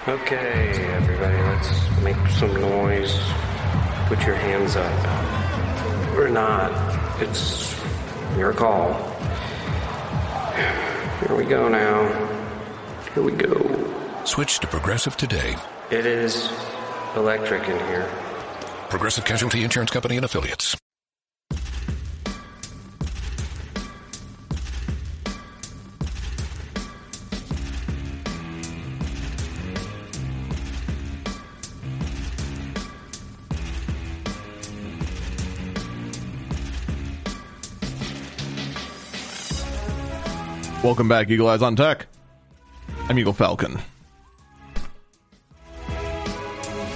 Okay, everybody, let's make some noise. Put your hands up. Or not. It's your call. Here we go now. Here we go. Switch to Progressive today. It is electric in here. Progressive Casualty Insurance Company and Affiliates. Welcome back, Eagle Eyes on Tech. I'm Eagle Falcon.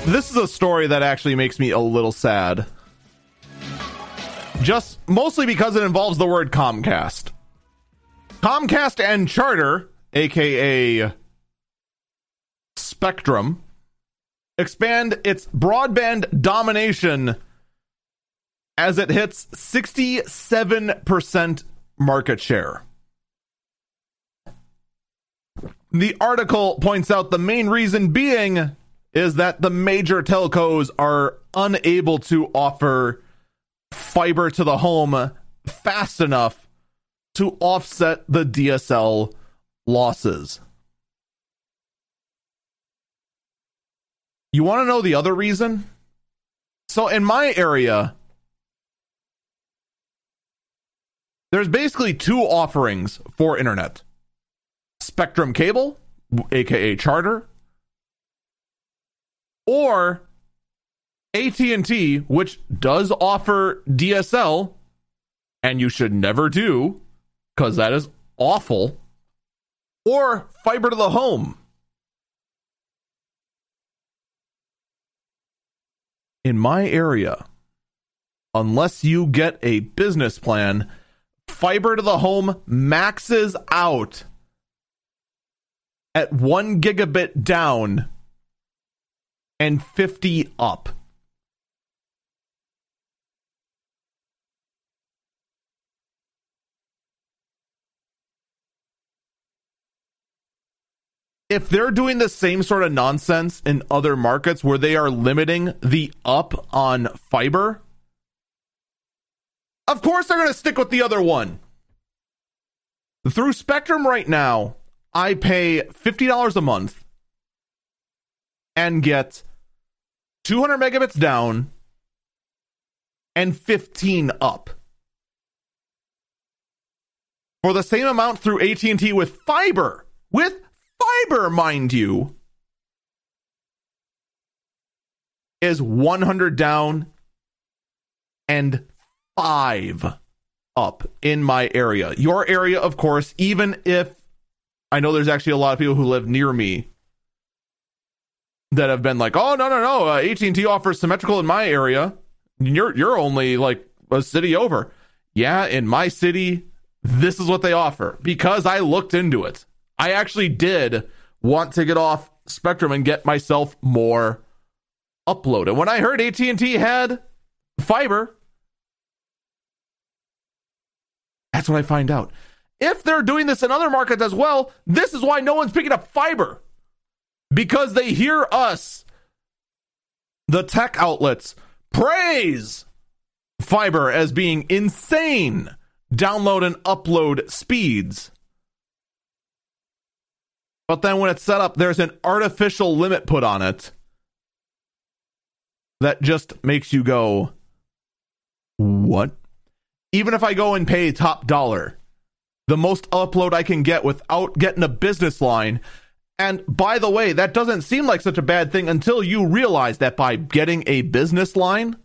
This is a story that actually makes me a little sad. Just mostly because it involves the word Comcast. Comcast and Charter, aka Spectrum, expand its broadband domination as it hits 67% market share. The article points out the main reason being is that the major telcos are unable to offer fiber to the home fast enough to offset the DSL losses. You want to know the other reason? So in my area, there's basically two offerings for internet Spectrum Cable, aka Charter, or AT&T, which does offer DSL, and you should never do because that is awful, or fiber to the home. In my area, unless you get a business plan, fiber to the home maxes out at 1 gigabit down and 50 up. if they're doing the same sort of nonsense in other markets where they are limiting the up on fiber, of course they're going to stick with the other one. Through Spectrum right now, I pay $50 a month and get 200 megabits down and 15 up. For the same amount through AT&T with fiber, with fiber, mind you, is 100 down and 5 up in my area. Your area, of course, even if I know there's actually a lot of people who live near me that have been like, "Oh no, no, no! Uh, AT&T offers symmetrical in my area. You're you're only like a city over." Yeah, in my city, this is what they offer because I looked into it. I actually did want to get off Spectrum and get myself more upload. And when I heard AT&T had fiber, that's what I find out. If they're doing this in other markets as well, this is why no one's picking up fiber. Because they hear us, the tech outlets, praise fiber as being insane download and upload speeds. But then when it's set up, there's an artificial limit put on it that just makes you go, what? Even if I go and pay top dollar, the most upload I can get without getting a business line. And by the way, that doesn't seem like such a bad thing until you realize that by getting a business line,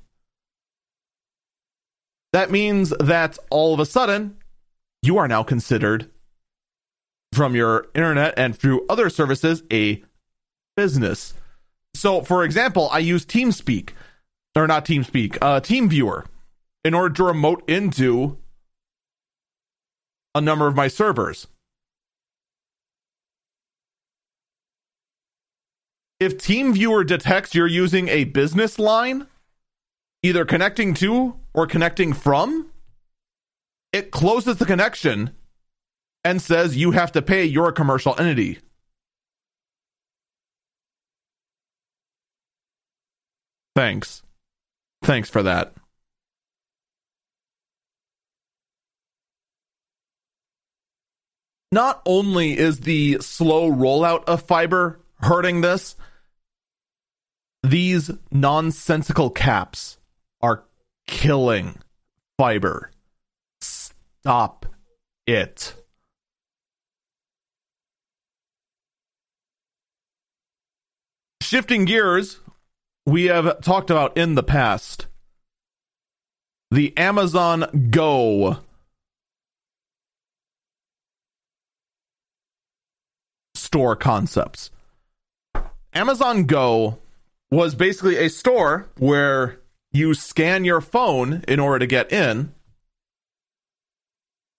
that means that all of a sudden you are now considered from your internet and through other services a business. So, for example, I use TeamSpeak, or not TeamSpeak, uh, TeamViewer, in order to remote into a number of my servers. If TeamViewer detects you're using a business line, either connecting to or connecting from, it closes the connection and says you have to pay your commercial entity. Thanks. Thanks for that. Not only is the slow rollout of fiber hurting this, these nonsensical caps are killing fiber. Stop it. Shifting gears, we have talked about in the past the Amazon Go store concepts. Amazon Go was basically a store where you scan your phone in order to get in,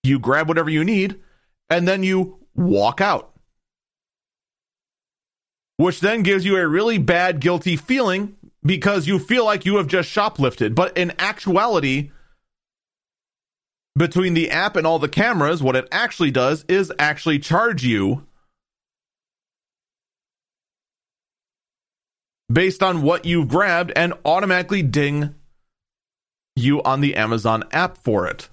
you grab whatever you need, and then you walk out which then gives you a really bad, guilty feeling because you feel like you have just shoplifted. But in actuality, between the app and all the cameras, what it actually does is actually charge you based on what you've grabbed and automatically ding you on the Amazon app for it.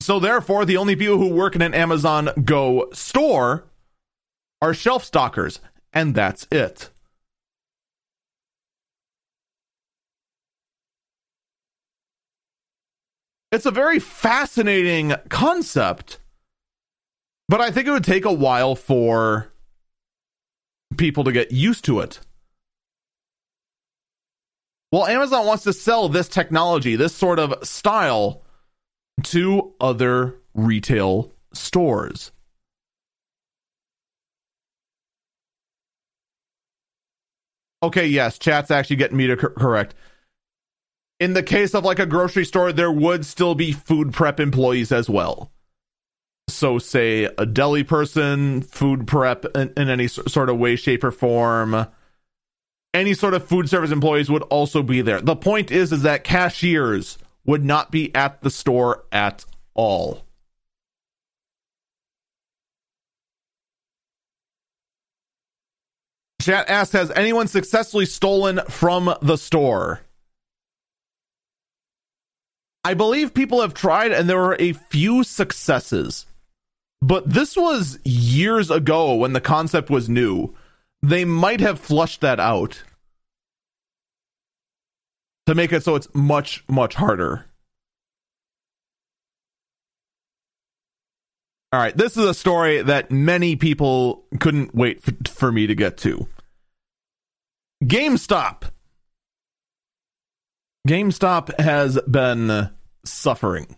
So, therefore, the only people who work in an Amazon Go store are shelf stockers, and that's it. It's a very fascinating concept, but I think it would take a while for people to get used to it. Well, Amazon wants to sell this technology, this sort of style, to other retail stores. Okay, yes, chat's actually getting me to cor- correct. In the case of like a grocery store, there would still be food prep employees as well. So, say a deli person, food prep in, in any sort of way, shape, or form any sort of food service employees would also be there. The point is is that cashiers would not be at the store at all. Chat asks Has anyone successfully stolen from the store? I believe people have tried and there were a few successes. But this was years ago when the concept was new they might have flushed that out to make it so it's much, much harder. All right, this is a story that many people couldn't wait for, for me to get to. GameStop. GameStop has been suffering.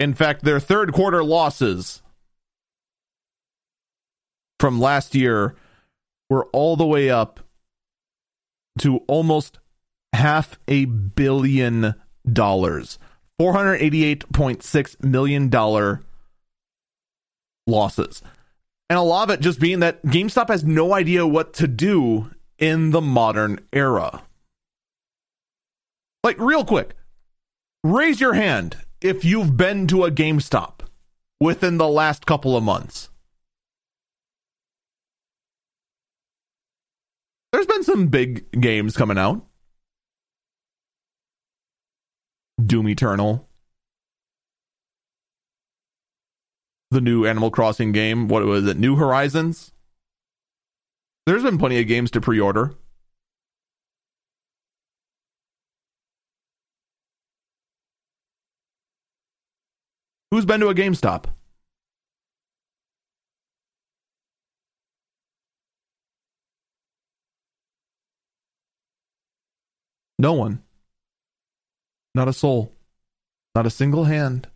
In fact, their third quarter losses from last year were all the way up to almost half a billion dollars. $488.6 million losses. And a lot of it just being that GameStop has no idea what to do in the modern era. Like, real quick, raise your hand if you've been to a GameStop within the last couple of months. There's been some big games coming out. Doom Eternal. The new Animal Crossing game. What was it? New Horizons? There's been plenty of games to pre Who's been to a GameStop? No one. Not a soul. Not a single hand.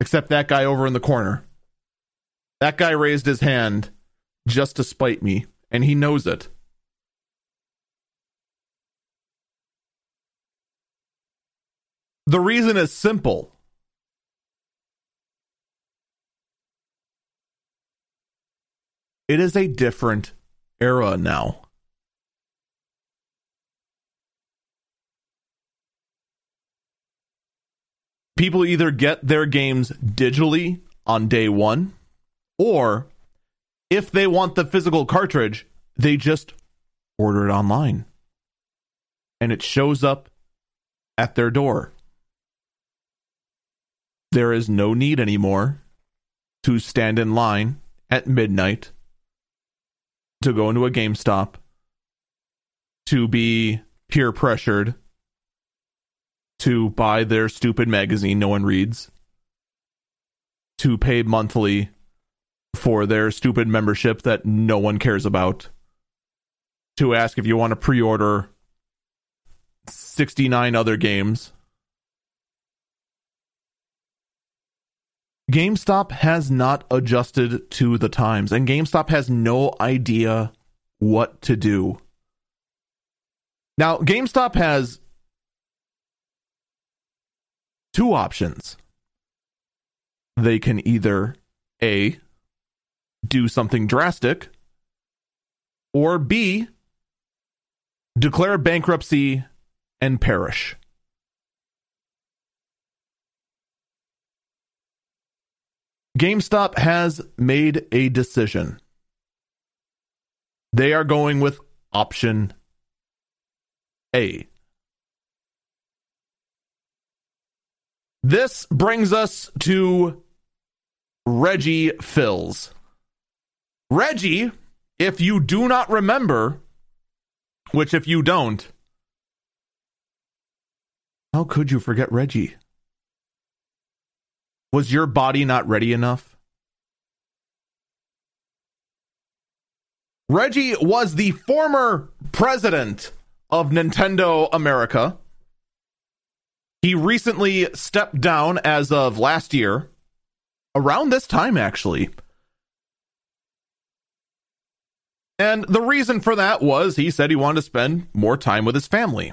Except that guy over in the corner. That guy raised his hand just to spite me, and he knows it. The reason is simple. It is a different era now. people either get their games digitally on day one, or if they want the physical cartridge, they just order it online. And it shows up at their door. There is no need anymore to stand in line at midnight to go into a GameStop to be peer pressured to buy their stupid magazine no one reads, to pay monthly for their stupid membership that no one cares about, to ask if you want to pre order 69 other games. GameStop has not adjusted to the times, and GameStop has no idea what to do. Now, GameStop has two options. They can either A, do something drastic, or B, declare bankruptcy and perish. GameStop has made a decision. They are going with option A. This brings us to Reggie Fils. Reggie, if you do not remember, which if you don't, How could you forget Reggie? Was your body not ready enough? Reggie was the former president of Nintendo America. He recently stepped down as of last year, around this time, actually. And the reason for that was he said he wanted to spend more time with his family.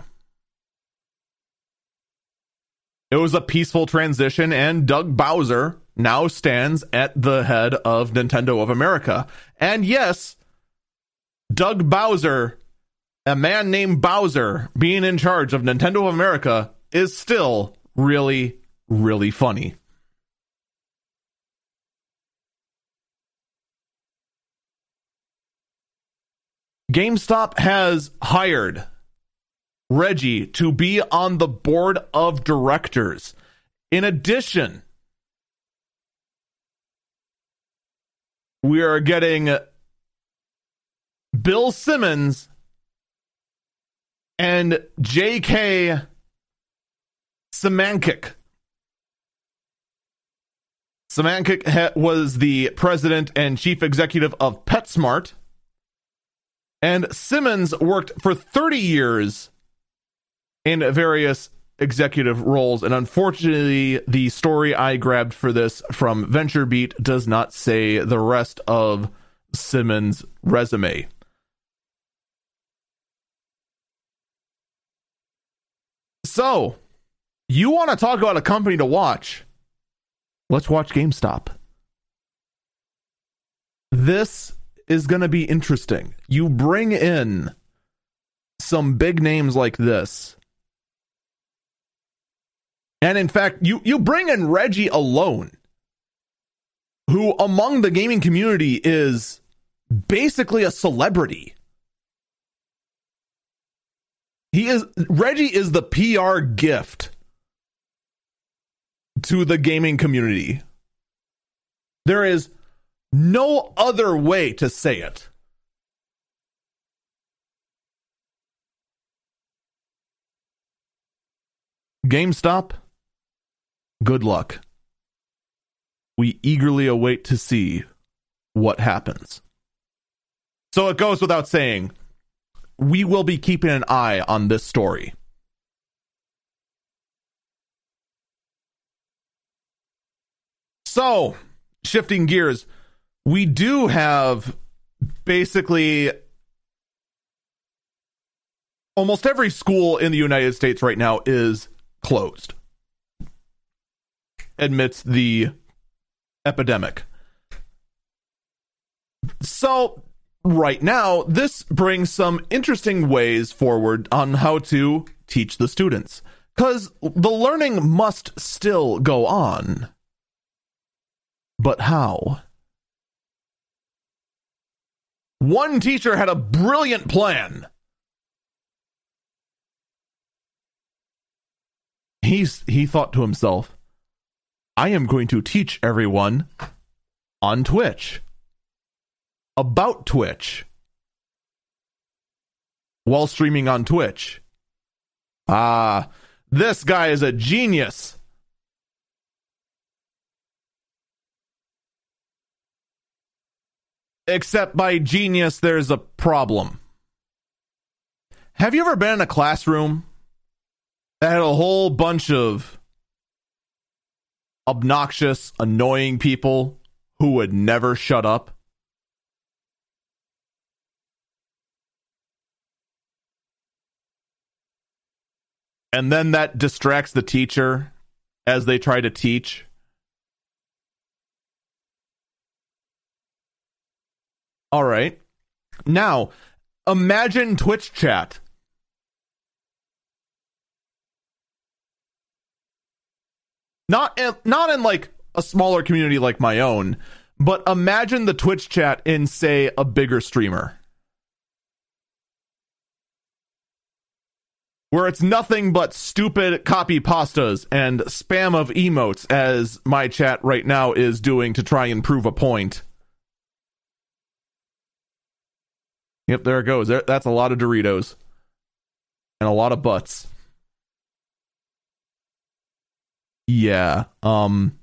It was a peaceful transition, and Doug Bowser now stands at the head of Nintendo of America. And yes, Doug Bowser, a man named Bowser, being in charge of Nintendo of America is still really, really funny. GameStop has hired Reggie to be on the board of directors. In addition, we are getting Bill Simmons and J.K. Symancyk. Symancyk was the president and chief executive of PetSmart. And Simmons worked for 30 years in various executive roles. And unfortunately, the story I grabbed for this from VentureBeat does not say the rest of Simmons' resume. So, you want to talk about a company to watch? Let's watch GameStop. This is going to be interesting. You bring in some big names like this. And in fact, you, you bring in Reggie alone, who among the gaming community is basically a celebrity. He is Reggie is the PR gift to the gaming community. There is no other way to say it. GameStop, good luck. We eagerly await to see what happens. So it goes without saying, we will be keeping an eye on this story. So, shifting gears, we do have basically almost every school in the United States right now is closed amidst the epidemic. So, right now, this brings some interesting ways forward on how to teach the students. Because the learning must still go on. But how? One teacher had a brilliant plan. He's, he thought to himself, I am going to teach everyone on Twitch about Twitch while streaming on Twitch. Ah, this guy is a genius. Except by genius, there's a problem. Have you ever been in a classroom that had a whole bunch of obnoxious, annoying people who would never shut up? And then that distracts the teacher as they try to teach. All right. Now, imagine Twitch chat. Not in, not in like a smaller community like my own, but imagine the Twitch chat in say a bigger streamer. Where it's nothing but stupid copy pastas and spam of emotes as my chat right now is doing to try and prove a point. Yep, there it goes. There, that's a lot of Doritos and a lot of butts. Yeah. Um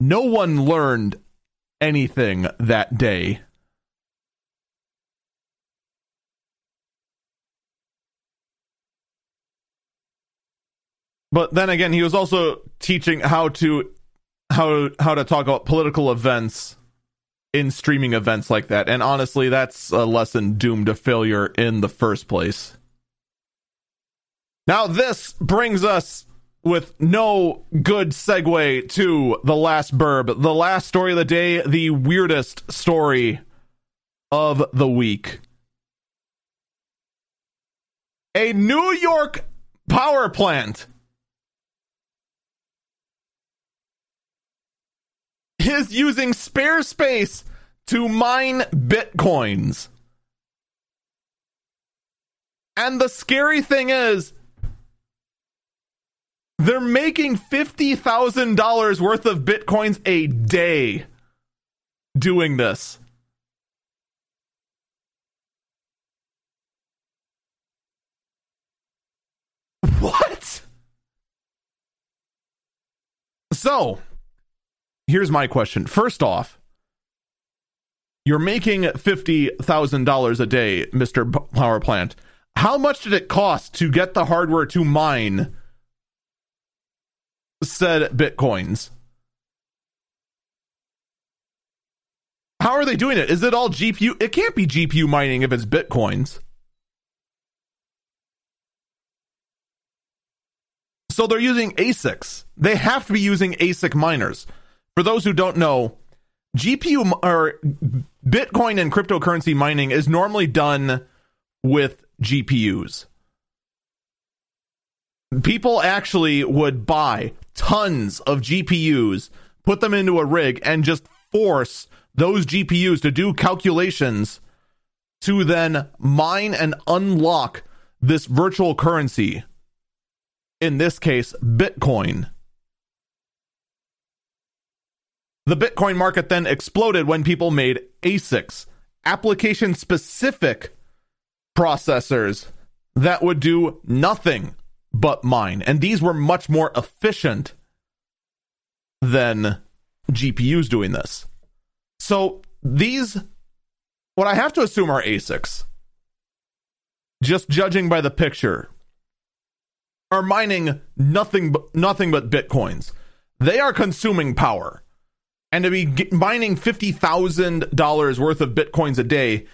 no one learned anything that day. But then again, he was also teaching how to how how to talk about political events in streaming events like that. And honestly, that's a lesson doomed to failure in the first place. Now, this brings us with no good segue to the last burb, the last story of the day, the weirdest story of the week. A New York power plant is using spare space to mine bitcoins. And the scary thing is, they're making $50,000 worth of bitcoins a day doing this. What? So, here's my question. First off, you're making $50,000 a day, Mr. Power Plant. How much did it cost to get the hardware to mine said bitcoins? How are they doing it? Is it all GPU? It can't be GPU mining if it's bitcoins. So they're using ASICs. They have to be using ASIC miners. For those who don't know, GPU or Bitcoin and cryptocurrency mining is normally done with GPUs. People actually would buy tons of GPUs, put them into a rig, and just force those GPUs to do calculations to then mine and unlock this virtual currency. In this case, Bitcoin. The Bitcoin market then exploded when people made ASICs, application specific processors that would do nothing but mine. And these were much more efficient than GPUs doing this. So these, what I have to assume are ASICs, just judging by the picture, are mining nothing but nothing but bitcoins. They are consuming power and to be mining $50,000 worth of bitcoins a day,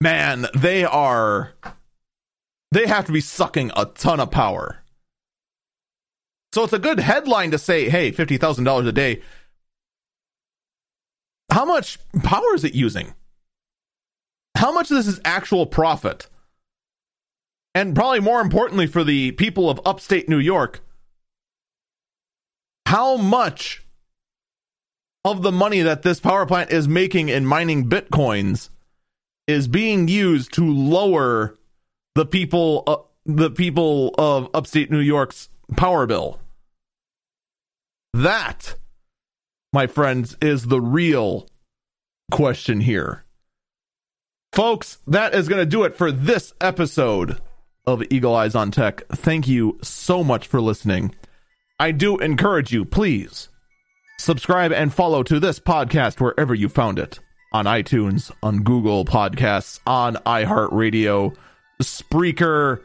man, they are they have to be sucking a ton of power. So it's a good headline to say, hey, $50,000 a day. How much power is it using? How much of this is actual profit? And probably more importantly for the people of upstate New York, how much of the money that this power plant is making in mining bitcoins is being used to lower the people uh, the people of upstate New York's power bill. That, my friends, is the real question here. Folks, that is going to do it for this episode of Eagle Eyes on Tech. Thank you so much for listening. I do encourage you, please Subscribe and follow to this podcast wherever you found it on iTunes, on Google Podcasts, on iHeartRadio, Spreaker,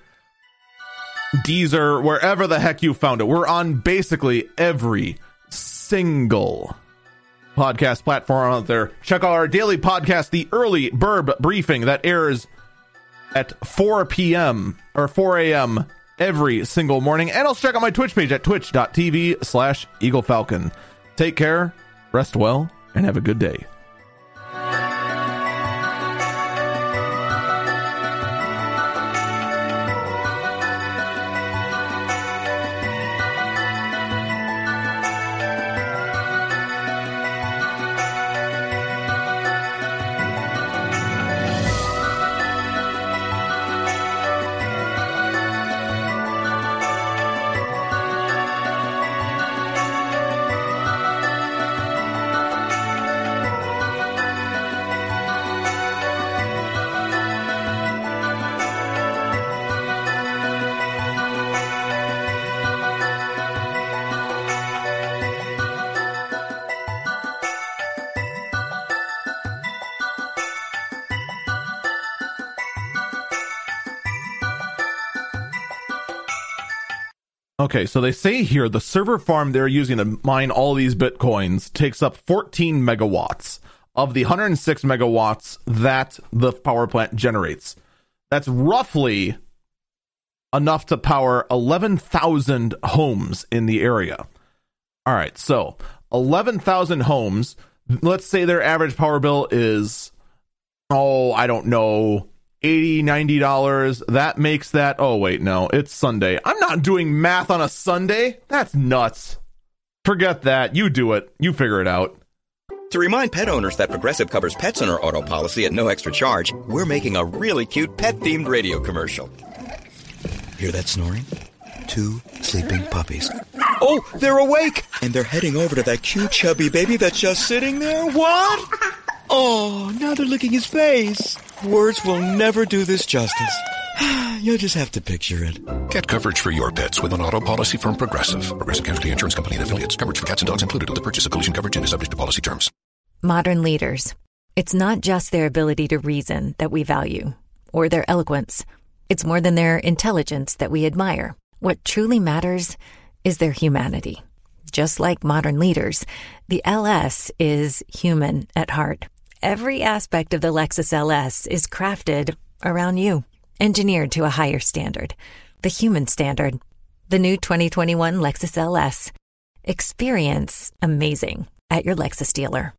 Deezer, wherever the heck you found it. We're on basically every single podcast platform out there. Check out our daily podcast, the early Burb Briefing, that airs at 4 p.m. or 4 a.m. every single morning. And also check out my Twitch page at twitch.tv slash Eagle Falcon. Take care, rest well, and have a good day. Okay, so they say here the server farm they're using to mine all these bitcoins takes up 14 megawatts of the 106 megawatts that the power plant generates. That's roughly enough to power 11,000 homes in the area. All right, so 11,000 homes. Let's say their average power bill is, oh, I don't know, 80 90 dollars that makes that oh wait no it's sunday i'm not doing math on a sunday that's nuts forget that you do it you figure it out To remind pet owners that Progressive covers pets on our auto policy at no extra charge, we're making a really cute pet themed radio commercial. Hear that snoring? Two sleeping puppies. Oh, they're awake! And they're heading over to that cute chubby baby that's just sitting there. What? Oh, now they're licking his face. Words will never do this justice. You'll just have to picture it. Get coverage for your pets with an auto policy from Progressive. Progressive Casualty Insurance Company and affiliates. Coverage for cats and dogs included with the purchase of collision coverage and is subject to policy terms. Modern leaders. It's not just their ability to reason that we value, or their eloquence. It's more than their intelligence that we admire. What truly matters is their humanity. Just like modern leaders, the LS is human at heart. Every aspect of the Lexus LS is crafted around you, engineered to a higher standard, the human standard. The new 2021 Lexus LS. Experience amazing at your Lexus dealer.